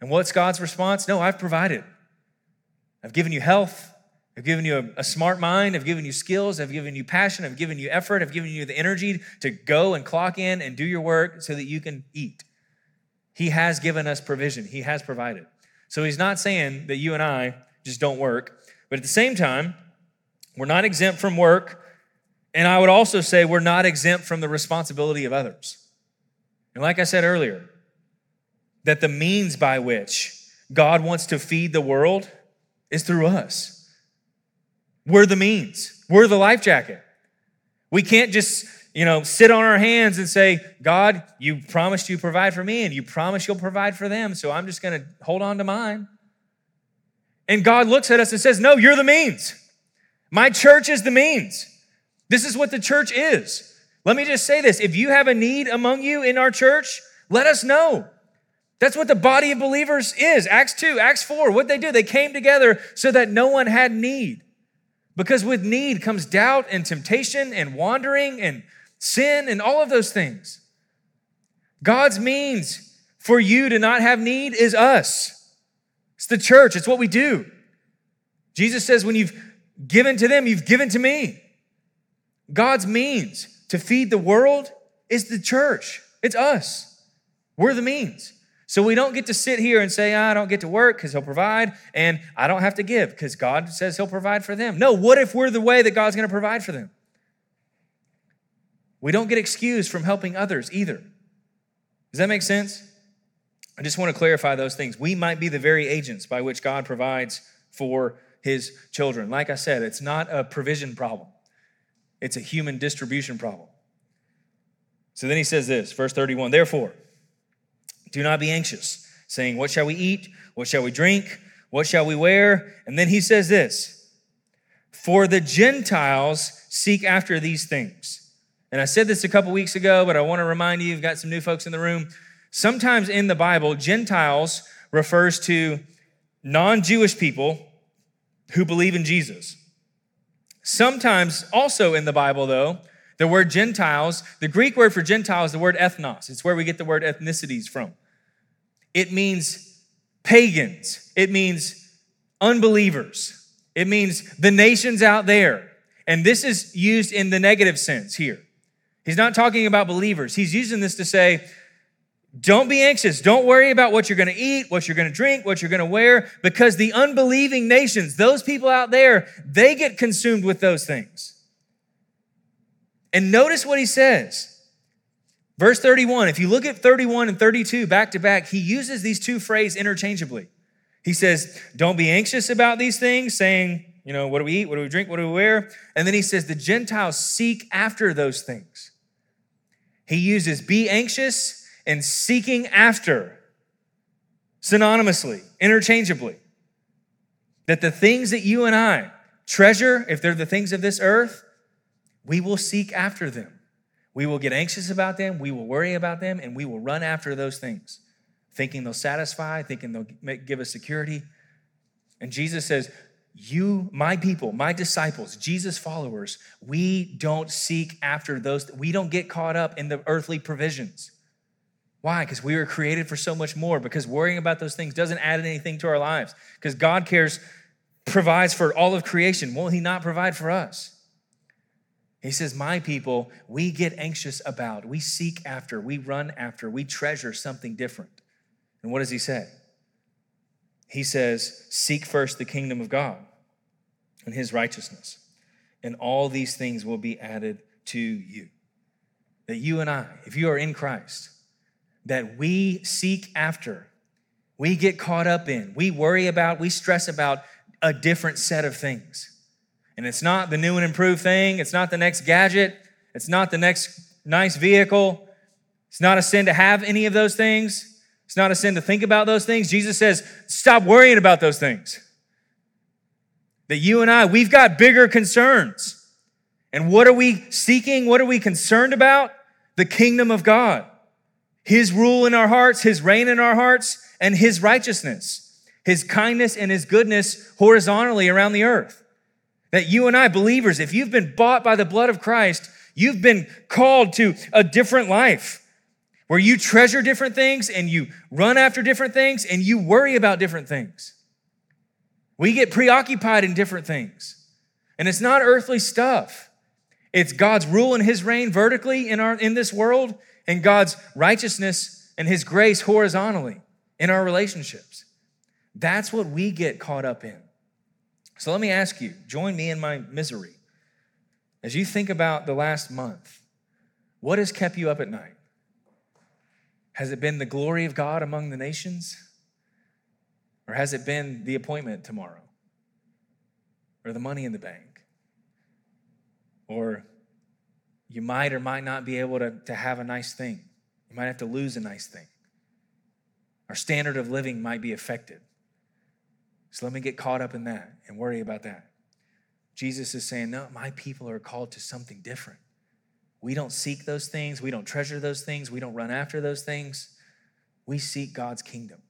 And what's God's response? No, I've provided. I've given you health. I've given you a, a, smart mind. I've given you skills. I've given you passion. I've given you effort. I've given you the energy to go and clock in and do your work so that you can eat. He has given us provision, He has provided. So He's not saying that you and I just don't work. But at the same time, we're not exempt from work. And I would also say we're not exempt from the responsibility of others. And like I said earlier, that the means by which God wants to feed the world is through us. We're the means, we're the life jacket. We can't just, you know, sit on our hands and say, God, you promised you provide for me and you promised you'll provide for them, so I'm just going to hold on to mine. And God looks at us and says, No, you're the means. My church is the means. This is what the church is. Let me just say this if you have a need among you in our church, let us know. That's what the body of believers is. Acts 2, Acts 4, what they do, they came together so that no one had need. Because with need comes doubt and temptation and wandering and sin and all of those things. God's means for you to not have need is us. It's the church, it's what we do. Jesus says, when you've given to them, you've given to me. God's means to feed the world is the church, it's us. We're the means. So we don't get to sit here and say, ah, I don't get to work because he'll provide, and I don't have to give because God says he'll provide for them. No, what if we're the way that God's going to provide for them? We don't get excused from helping others either. Does that make sense? I just want to clarify those things. We might be the very agents by which God provides for his children. Like I said, it's not a provision problem, it's a human distribution problem. So then he says this, verse 31 Therefore, do not be anxious, saying, What shall we eat? What shall we drink? What shall we wear? And then he says this For the Gentiles seek after these things. And I said this a couple weeks ago, but I want to remind you, you've got some new folks in the room. Sometimes in the Bible, Gentiles refers to non Jewish people who believe in Jesus. Sometimes also in the Bible, though, the word Gentiles, the Greek word for Gentiles, the word ethnos. It's where we get the word ethnicities from. It means pagans. It means unbelievers. It means the nations out there. And this is used in the negative sense here. He's not talking about believers. He's using this to say, don't be anxious. Don't worry about what you're going to eat, what you're going to drink, what you're going to wear, because the unbelieving nations, those people out there, they get consumed with those things. And notice what he says. Verse 31, if you look at 31 and 32 back to back, he uses these two phrases interchangeably. He says, Don't be anxious about these things, saying, you know, what do we eat? What do we drink? What do we wear? And then he says, The Gentiles seek after those things. He uses be anxious and seeking after synonymously, interchangeably. That the things that you and I treasure, if they're the things of this earth, we will seek after them. We will get anxious about them, we will worry about them, and we will run after those things, thinking they'll satisfy, thinking they'll give us security. And Jesus says, You, my people, my disciples, Jesus followers, we don't seek after those, we don't get caught up in the earthly provisions. Why? Because we were created for so much more, because worrying about those things doesn't add anything to our lives. Because God cares, provides for all of creation. Will He not provide for us? He says, My people, we get anxious about, we seek after, we run after, we treasure something different. And what does he say? He says, Seek first the kingdom of God and his righteousness, and all these things will be added to you. That you and I, if you are in Christ, that we seek after, we get caught up in, we worry about, we stress about a different set of things. And it's not the new and improved thing, it's not the next gadget, it's not the next nice vehicle. It's not a sin to have any of those things. It's not a sin to think about those things. Jesus says, stop worrying about those things. That you and I, we've got bigger concerns. And what are we seeking? What are we concerned about? The kingdom of God, His rule in our hearts, His reign in our hearts, and His righteousness, His kindness and His goodness horizontally around the earth. That you and I, believers, if you've been bought by the blood of Christ, you've been called to a different life where you treasure different things and you run after different things and you worry about different things. We get preoccupied in different things. And it's not earthly stuff. It's God's rule and his reign vertically in our in this world and God's righteousness and his grace horizontally in our relationships. That's what we get caught up in. So let me ask you join me in my misery. As you think about the last month, what has kept you up at night? Has it been the glory of God among the nations? Or has it been the appointment tomorrow? Or the money in the bank? Or you might or might not be able to, to have a nice thing. You might have to lose a nice thing. Our standard of living might be affected. So let me get caught up in that and worry about that. Jesus is saying, No, my people are called to something different. We don't seek those things, we don't treasure those things, we don't run after those things. We seek God's kingdom.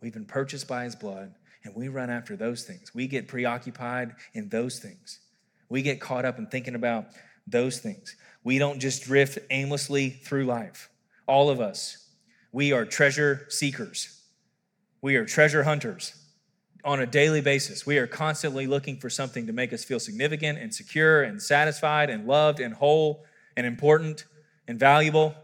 We've been purchased by his blood, and we run after those things. We get preoccupied in those things. We get caught up in thinking about those things. We don't just drift aimlessly through life. All of us, we are treasure seekers. We are treasure hunters on a daily basis. We are constantly looking for something to make us feel significant and secure and satisfied and loved and whole and important and valuable.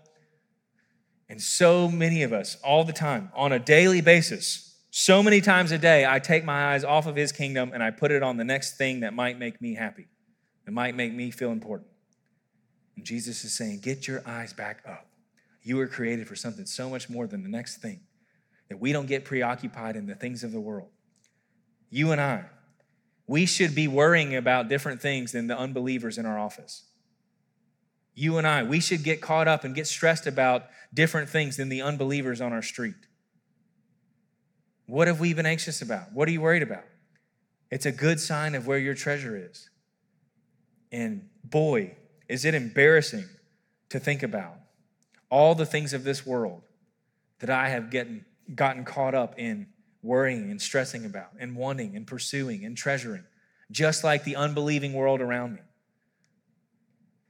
And so many of us, all the time, on a daily basis, so many times a day, I take my eyes off of his kingdom and I put it on the next thing that might make me happy, that might make me feel important. And Jesus is saying, Get your eyes back up. You were created for something so much more than the next thing, that we don't get preoccupied in the things of the world you and I, we should be worrying about different things than the unbelievers in our office. You and I, we should get caught up and get stressed about different things than the unbelievers on our street. What have we been anxious about? What are you worried about? It's a good sign of where your treasure is. And boy, is it embarrassing to think about all the things of this world that I have gotten, gotten caught up in worrying and stressing about and wanting and pursuing and treasuring, just like the unbelieving world around me.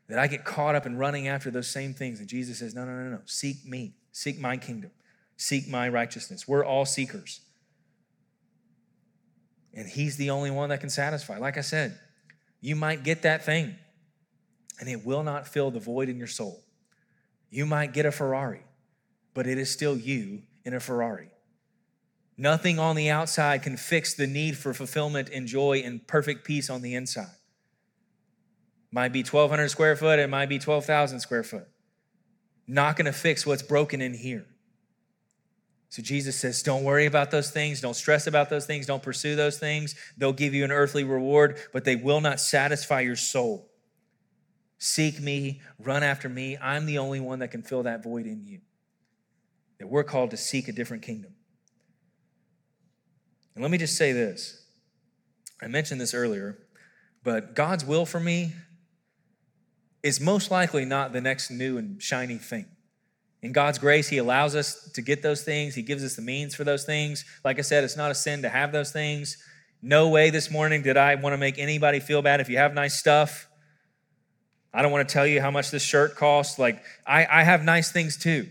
That I get caught up in running after those same things. And Jesus says, No, no, no, no. Seek me, seek my kingdom, seek my righteousness. We're all seekers. And He's the only one that can satisfy. Like I said, you might get that thing, and it will not fill the void in your soul. You might get a Ferrari, but it is still you in a Ferrari. Nothing on the outside can fix the need for fulfillment and joy and perfect peace on the inside. Might be 1,200 square foot, it might be 12,000 square foot. Not gonna fix what's broken in here. So Jesus says, don't worry about those things. Don't stress about those things. Don't pursue those things. They'll give you an earthly reward, but they will not satisfy your soul. Seek me, run after me. I'm the only one that can fill that void in you. That we're called to seek a different kingdom. And let me just say this I mentioned this earlier, but God's will for me is most likely not the next new and shiny thing. In God's grace, He allows us to get those things. He gives us the means for those things. Like I said, it's not a sin to have those things. No way this morning did I want to make anybody feel bad if you have nice stuff. I don't want to tell you how much this shirt costs. Like, I, I have nice things too.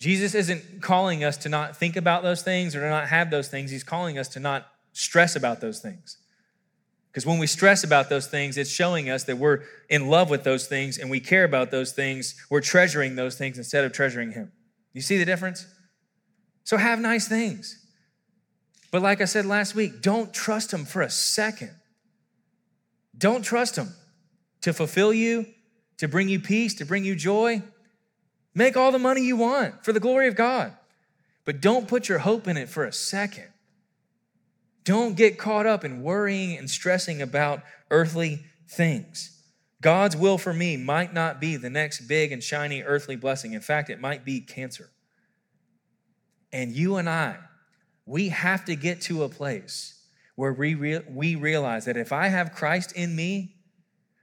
Jesus isn't calling us to not think about those things or to not have those things. He's calling us to not stress about those things. Because when we stress about those things, it's showing us that we're in love with those things and we care about those things. We're treasuring those things instead of treasuring Him. You see the difference? So have nice things. But like I said last week, don't trust Him for a second. Don't trust Him to fulfill you, to bring you peace, to bring you joy. Make all the money you want for the glory of God, but don't put your hope in it for a second. Don't get caught up in worrying and stressing about earthly things. God's will for me might not be the next big and shiny earthly blessing. In fact, it might be cancer. And you and I, we have to get to a place where we, re- we realize that if I have Christ in me,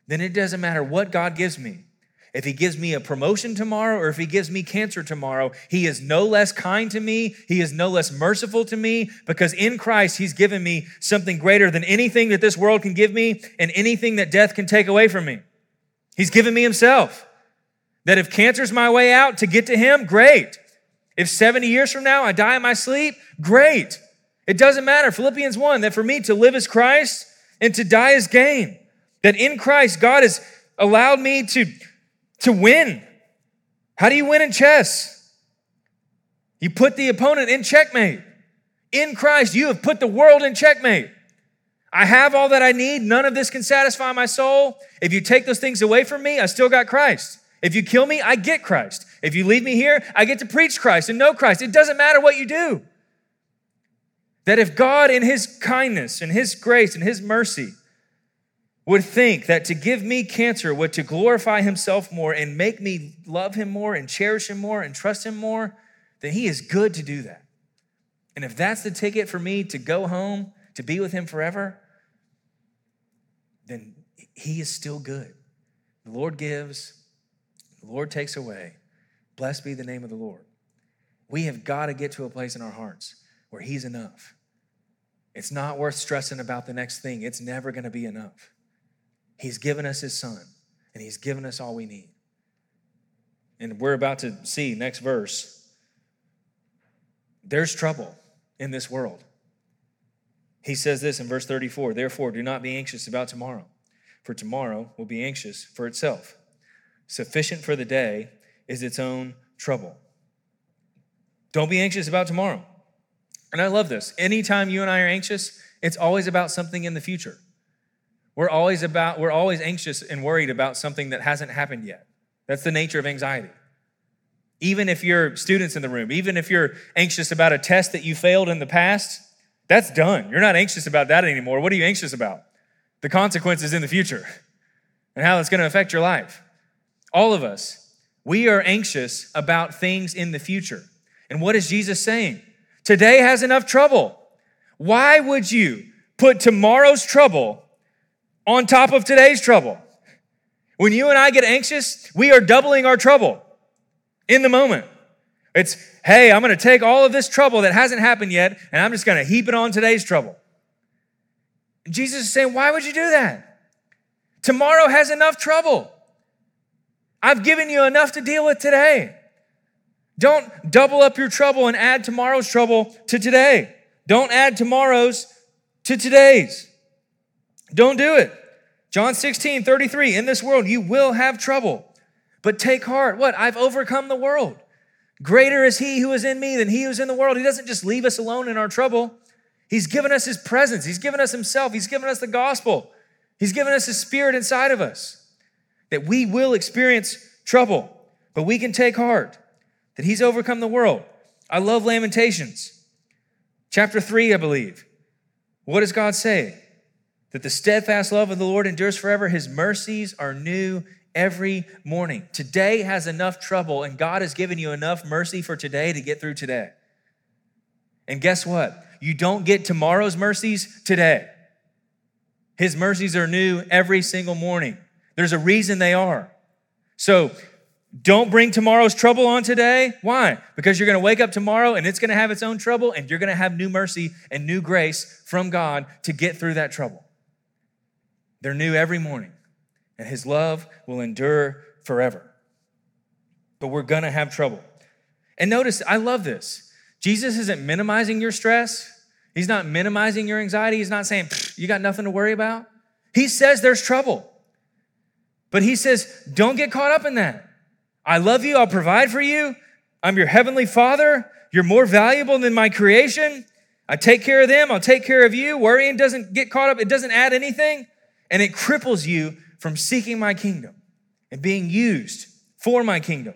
then it doesn't matter what God gives me. If he gives me a promotion tomorrow or if he gives me cancer tomorrow, he is no less kind to me. He is no less merciful to me because in Christ, he's given me something greater than anything that this world can give me and anything that death can take away from me. He's given me himself. That if cancer's my way out to get to him, great. If 70 years from now I die in my sleep, great. It doesn't matter. Philippians 1 that for me to live is Christ and to die is gain. That in Christ, God has allowed me to to win. How do you win in chess? You put the opponent in checkmate. In Christ, you have put the world in checkmate. I have all that I need. None of this can satisfy my soul. If you take those things away from me, I still got Christ. If you kill me, I get Christ. If you leave me here, I get to preach Christ and know Christ. It doesn't matter what you do. That if God, in His kindness and His grace and His mercy, would think that to give me cancer would to glorify himself more and make me love him more and cherish him more and trust him more, then he is good to do that. And if that's the ticket for me to go home, to be with him forever, then he is still good. The Lord gives, the Lord takes away. Blessed be the name of the Lord. We have got to get to a place in our hearts where he's enough. It's not worth stressing about the next thing, it's never going to be enough. He's given us his son, and he's given us all we need. And we're about to see next verse. There's trouble in this world. He says this in verse 34 Therefore, do not be anxious about tomorrow, for tomorrow will be anxious for itself. Sufficient for the day is its own trouble. Don't be anxious about tomorrow. And I love this. Anytime you and I are anxious, it's always about something in the future. We're always about we're always anxious and worried about something that hasn't happened yet. That's the nature of anxiety. Even if you're students in the room, even if you're anxious about a test that you failed in the past, that's done. You're not anxious about that anymore. What are you anxious about? The consequences in the future and how it's going to affect your life. All of us, we are anxious about things in the future. And what is Jesus saying? Today has enough trouble. Why would you put tomorrow's trouble on top of today's trouble. When you and I get anxious, we are doubling our trouble in the moment. It's, hey, I'm going to take all of this trouble that hasn't happened yet, and I'm just going to heap it on today's trouble. Jesus is saying, why would you do that? Tomorrow has enough trouble. I've given you enough to deal with today. Don't double up your trouble and add tomorrow's trouble to today. Don't add tomorrow's to today's. Don't do it. John 16, 33, in this world you will have trouble, but take heart. What? I've overcome the world. Greater is he who is in me than he who's in the world. He doesn't just leave us alone in our trouble. He's given us his presence. He's given us himself. He's given us the gospel. He's given us his spirit inside of us that we will experience trouble, but we can take heart that he's overcome the world. I love Lamentations. Chapter 3, I believe. What does God say? That the steadfast love of the Lord endures forever. His mercies are new every morning. Today has enough trouble, and God has given you enough mercy for today to get through today. And guess what? You don't get tomorrow's mercies today. His mercies are new every single morning. There's a reason they are. So don't bring tomorrow's trouble on today. Why? Because you're going to wake up tomorrow and it's going to have its own trouble, and you're going to have new mercy and new grace from God to get through that trouble. They're new every morning, and His love will endure forever. But we're gonna have trouble. And notice, I love this. Jesus isn't minimizing your stress, He's not minimizing your anxiety. He's not saying, you got nothing to worry about. He says there's trouble. But He says, don't get caught up in that. I love you, I'll provide for you. I'm your heavenly Father. You're more valuable than my creation. I take care of them, I'll take care of you. Worrying doesn't get caught up, it doesn't add anything and it cripples you from seeking my kingdom and being used for my kingdom.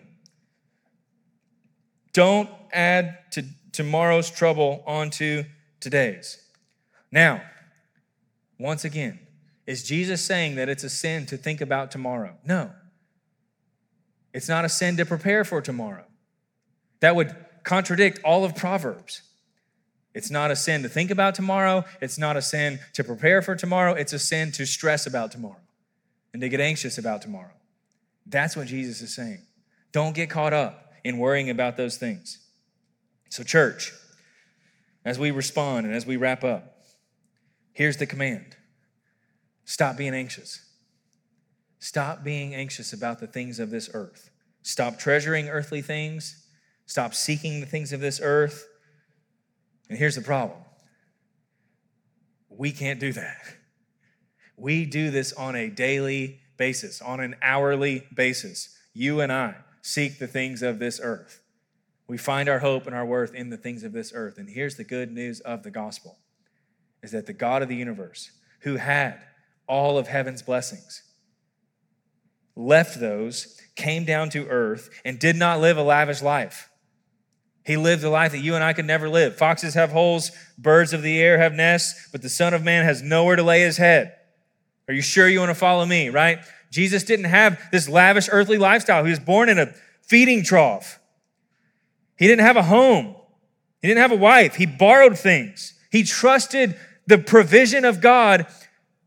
Don't add to tomorrow's trouble onto today's. Now, once again, is Jesus saying that it's a sin to think about tomorrow? No. It's not a sin to prepare for tomorrow. That would contradict all of Proverbs. It's not a sin to think about tomorrow. It's not a sin to prepare for tomorrow. It's a sin to stress about tomorrow and to get anxious about tomorrow. That's what Jesus is saying. Don't get caught up in worrying about those things. So, church, as we respond and as we wrap up, here's the command stop being anxious. Stop being anxious about the things of this earth. Stop treasuring earthly things. Stop seeking the things of this earth. And here's the problem we can't do that. We do this on a daily basis, on an hourly basis. You and I seek the things of this earth. We find our hope and our worth in the things of this earth. And here's the good news of the gospel is that the God of the universe, who had all of heaven's blessings, left those, came down to earth, and did not live a lavish life. He lived a life that you and I could never live. Foxes have holes, birds of the air have nests, but the Son of Man has nowhere to lay his head. Are you sure you want to follow me, right? Jesus didn't have this lavish earthly lifestyle. He was born in a feeding trough. He didn't have a home. He didn't have a wife. He borrowed things. He trusted the provision of God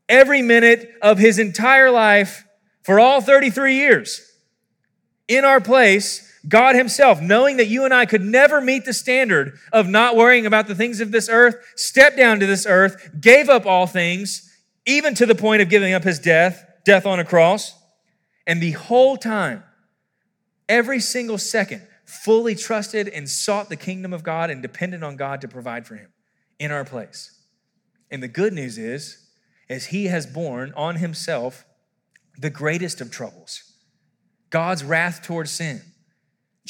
every minute of his entire life for all 33 years. In our place, God Himself, knowing that you and I could never meet the standard of not worrying about the things of this earth, stepped down to this earth, gave up all things, even to the point of giving up His death, death on a cross. And the whole time, every single second, fully trusted and sought the kingdom of God and depended on God to provide for him in our place. And the good news is, as he has borne on himself the greatest of troubles, God's wrath towards sin.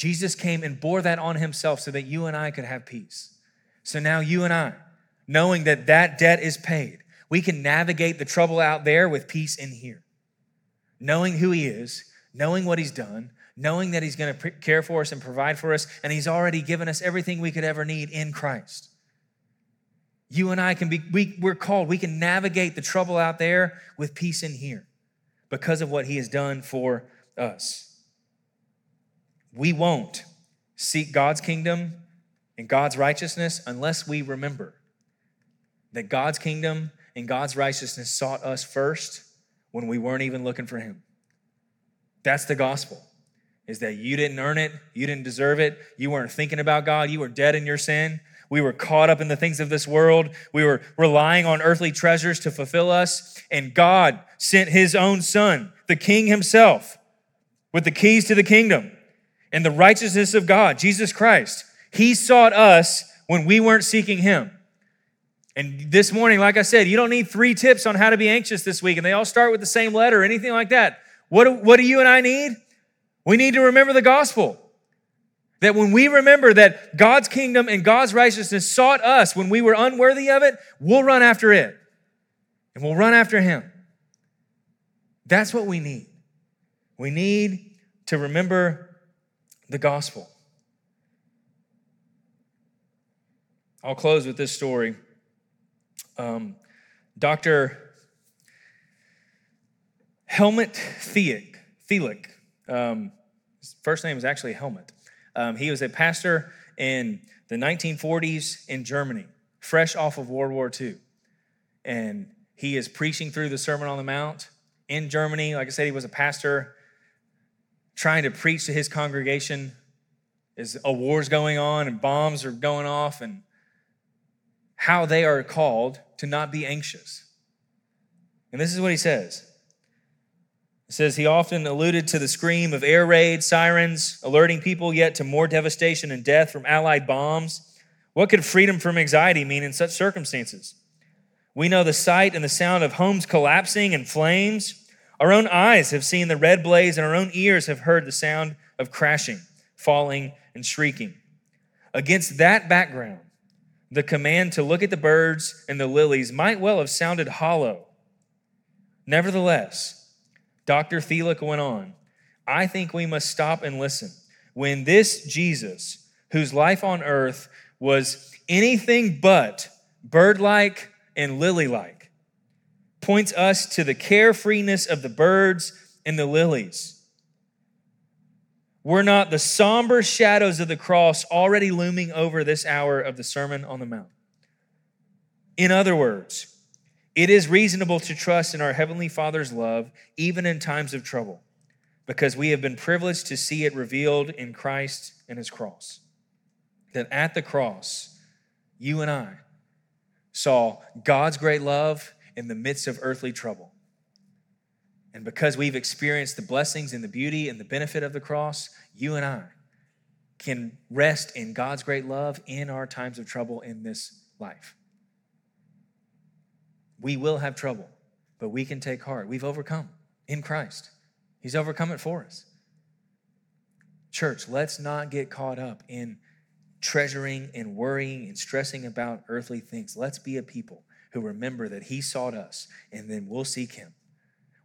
Jesus came and bore that on himself so that you and I could have peace. So now you and I, knowing that that debt is paid, we can navigate the trouble out there with peace in here. Knowing who he is, knowing what he's done, knowing that He's going to care for us and provide for us, and He's already given us everything we could ever need in Christ. You and I can be, we, we're called, we can navigate the trouble out there with peace in here because of what He has done for us. We won't seek God's kingdom and God's righteousness unless we remember that God's kingdom and God's righteousness sought us first when we weren't even looking for Him. That's the gospel is that you didn't earn it, you didn't deserve it, you weren't thinking about God, you were dead in your sin. We were caught up in the things of this world. We were relying on earthly treasures to fulfill us. And God sent his own son, the king himself, with the keys to the kingdom and the righteousness of God, Jesus Christ. He sought us when we weren't seeking him. And this morning, like I said, you don't need three tips on how to be anxious this week, and they all start with the same letter or anything like that. What do, what do you and I need? We need to remember the gospel. That when we remember that God's kingdom and God's righteousness sought us when we were unworthy of it, we'll run after it. And we'll run after Him. That's what we need. We need to remember the gospel. I'll close with this story. Um, Dr. Helmut Thieck, Thielicke um, his first name is actually Helmut. Um, he was a pastor in the 1940s in Germany, fresh off of World War II. And he is preaching through the Sermon on the Mount in Germany. Like I said, he was a pastor trying to preach to his congregation as a war's going on and bombs are going off and how they are called to not be anxious. And this is what he says it says he often alluded to the scream of air raid sirens, alerting people yet to more devastation and death from Allied bombs. What could freedom from anxiety mean in such circumstances? We know the sight and the sound of homes collapsing in flames. Our own eyes have seen the red blaze, and our own ears have heard the sound of crashing, falling, and shrieking. Against that background, the command to look at the birds and the lilies might well have sounded hollow. Nevertheless, Dr. Thielicke went on, I think we must stop and listen. When this Jesus, whose life on earth was anything but bird like and lily like, points us to the carefreeness of the birds and the lilies. Were not the somber shadows of the cross already looming over this hour of the Sermon on the Mount? In other words, it is reasonable to trust in our Heavenly Father's love, even in times of trouble, because we have been privileged to see it revealed in Christ and His cross. That at the cross, you and I saw God's great love in the midst of earthly trouble. And because we've experienced the blessings and the beauty and the benefit of the cross, you and I can rest in God's great love in our times of trouble in this life. We will have trouble, but we can take heart. We've overcome in Christ, He's overcome it for us. Church, let's not get caught up in treasuring and worrying and stressing about earthly things. Let's be a people who remember that He sought us and then we'll seek Him.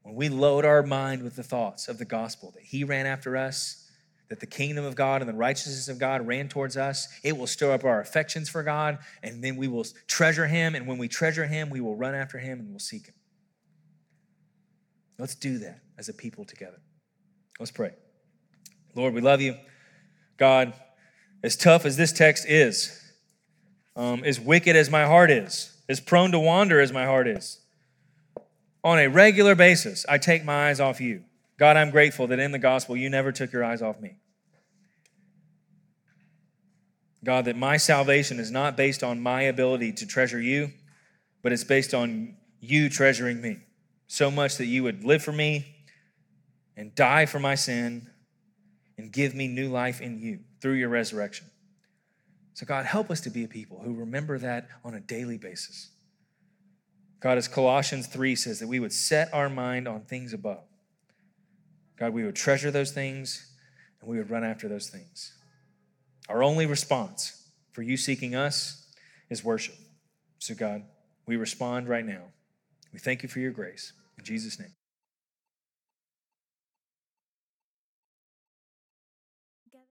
When we load our mind with the thoughts of the gospel, that He ran after us, that the kingdom of God and the righteousness of God ran towards us, it will stir up our affections for God, and then we will treasure Him. And when we treasure Him, we will run after Him and we'll seek Him. Let's do that as a people together. Let's pray. Lord, we love you. God, as tough as this text is, um, as wicked as my heart is, as prone to wander as my heart is, on a regular basis, I take my eyes off you. God, I'm grateful that in the gospel you never took your eyes off me. God, that my salvation is not based on my ability to treasure you, but it's based on you treasuring me so much that you would live for me and die for my sin and give me new life in you through your resurrection. So, God, help us to be a people who remember that on a daily basis. God, as Colossians 3 says, that we would set our mind on things above. God, we would treasure those things and we would run after those things. Our only response for you seeking us is worship. So, God, we respond right now. We thank you for your grace. In Jesus' name.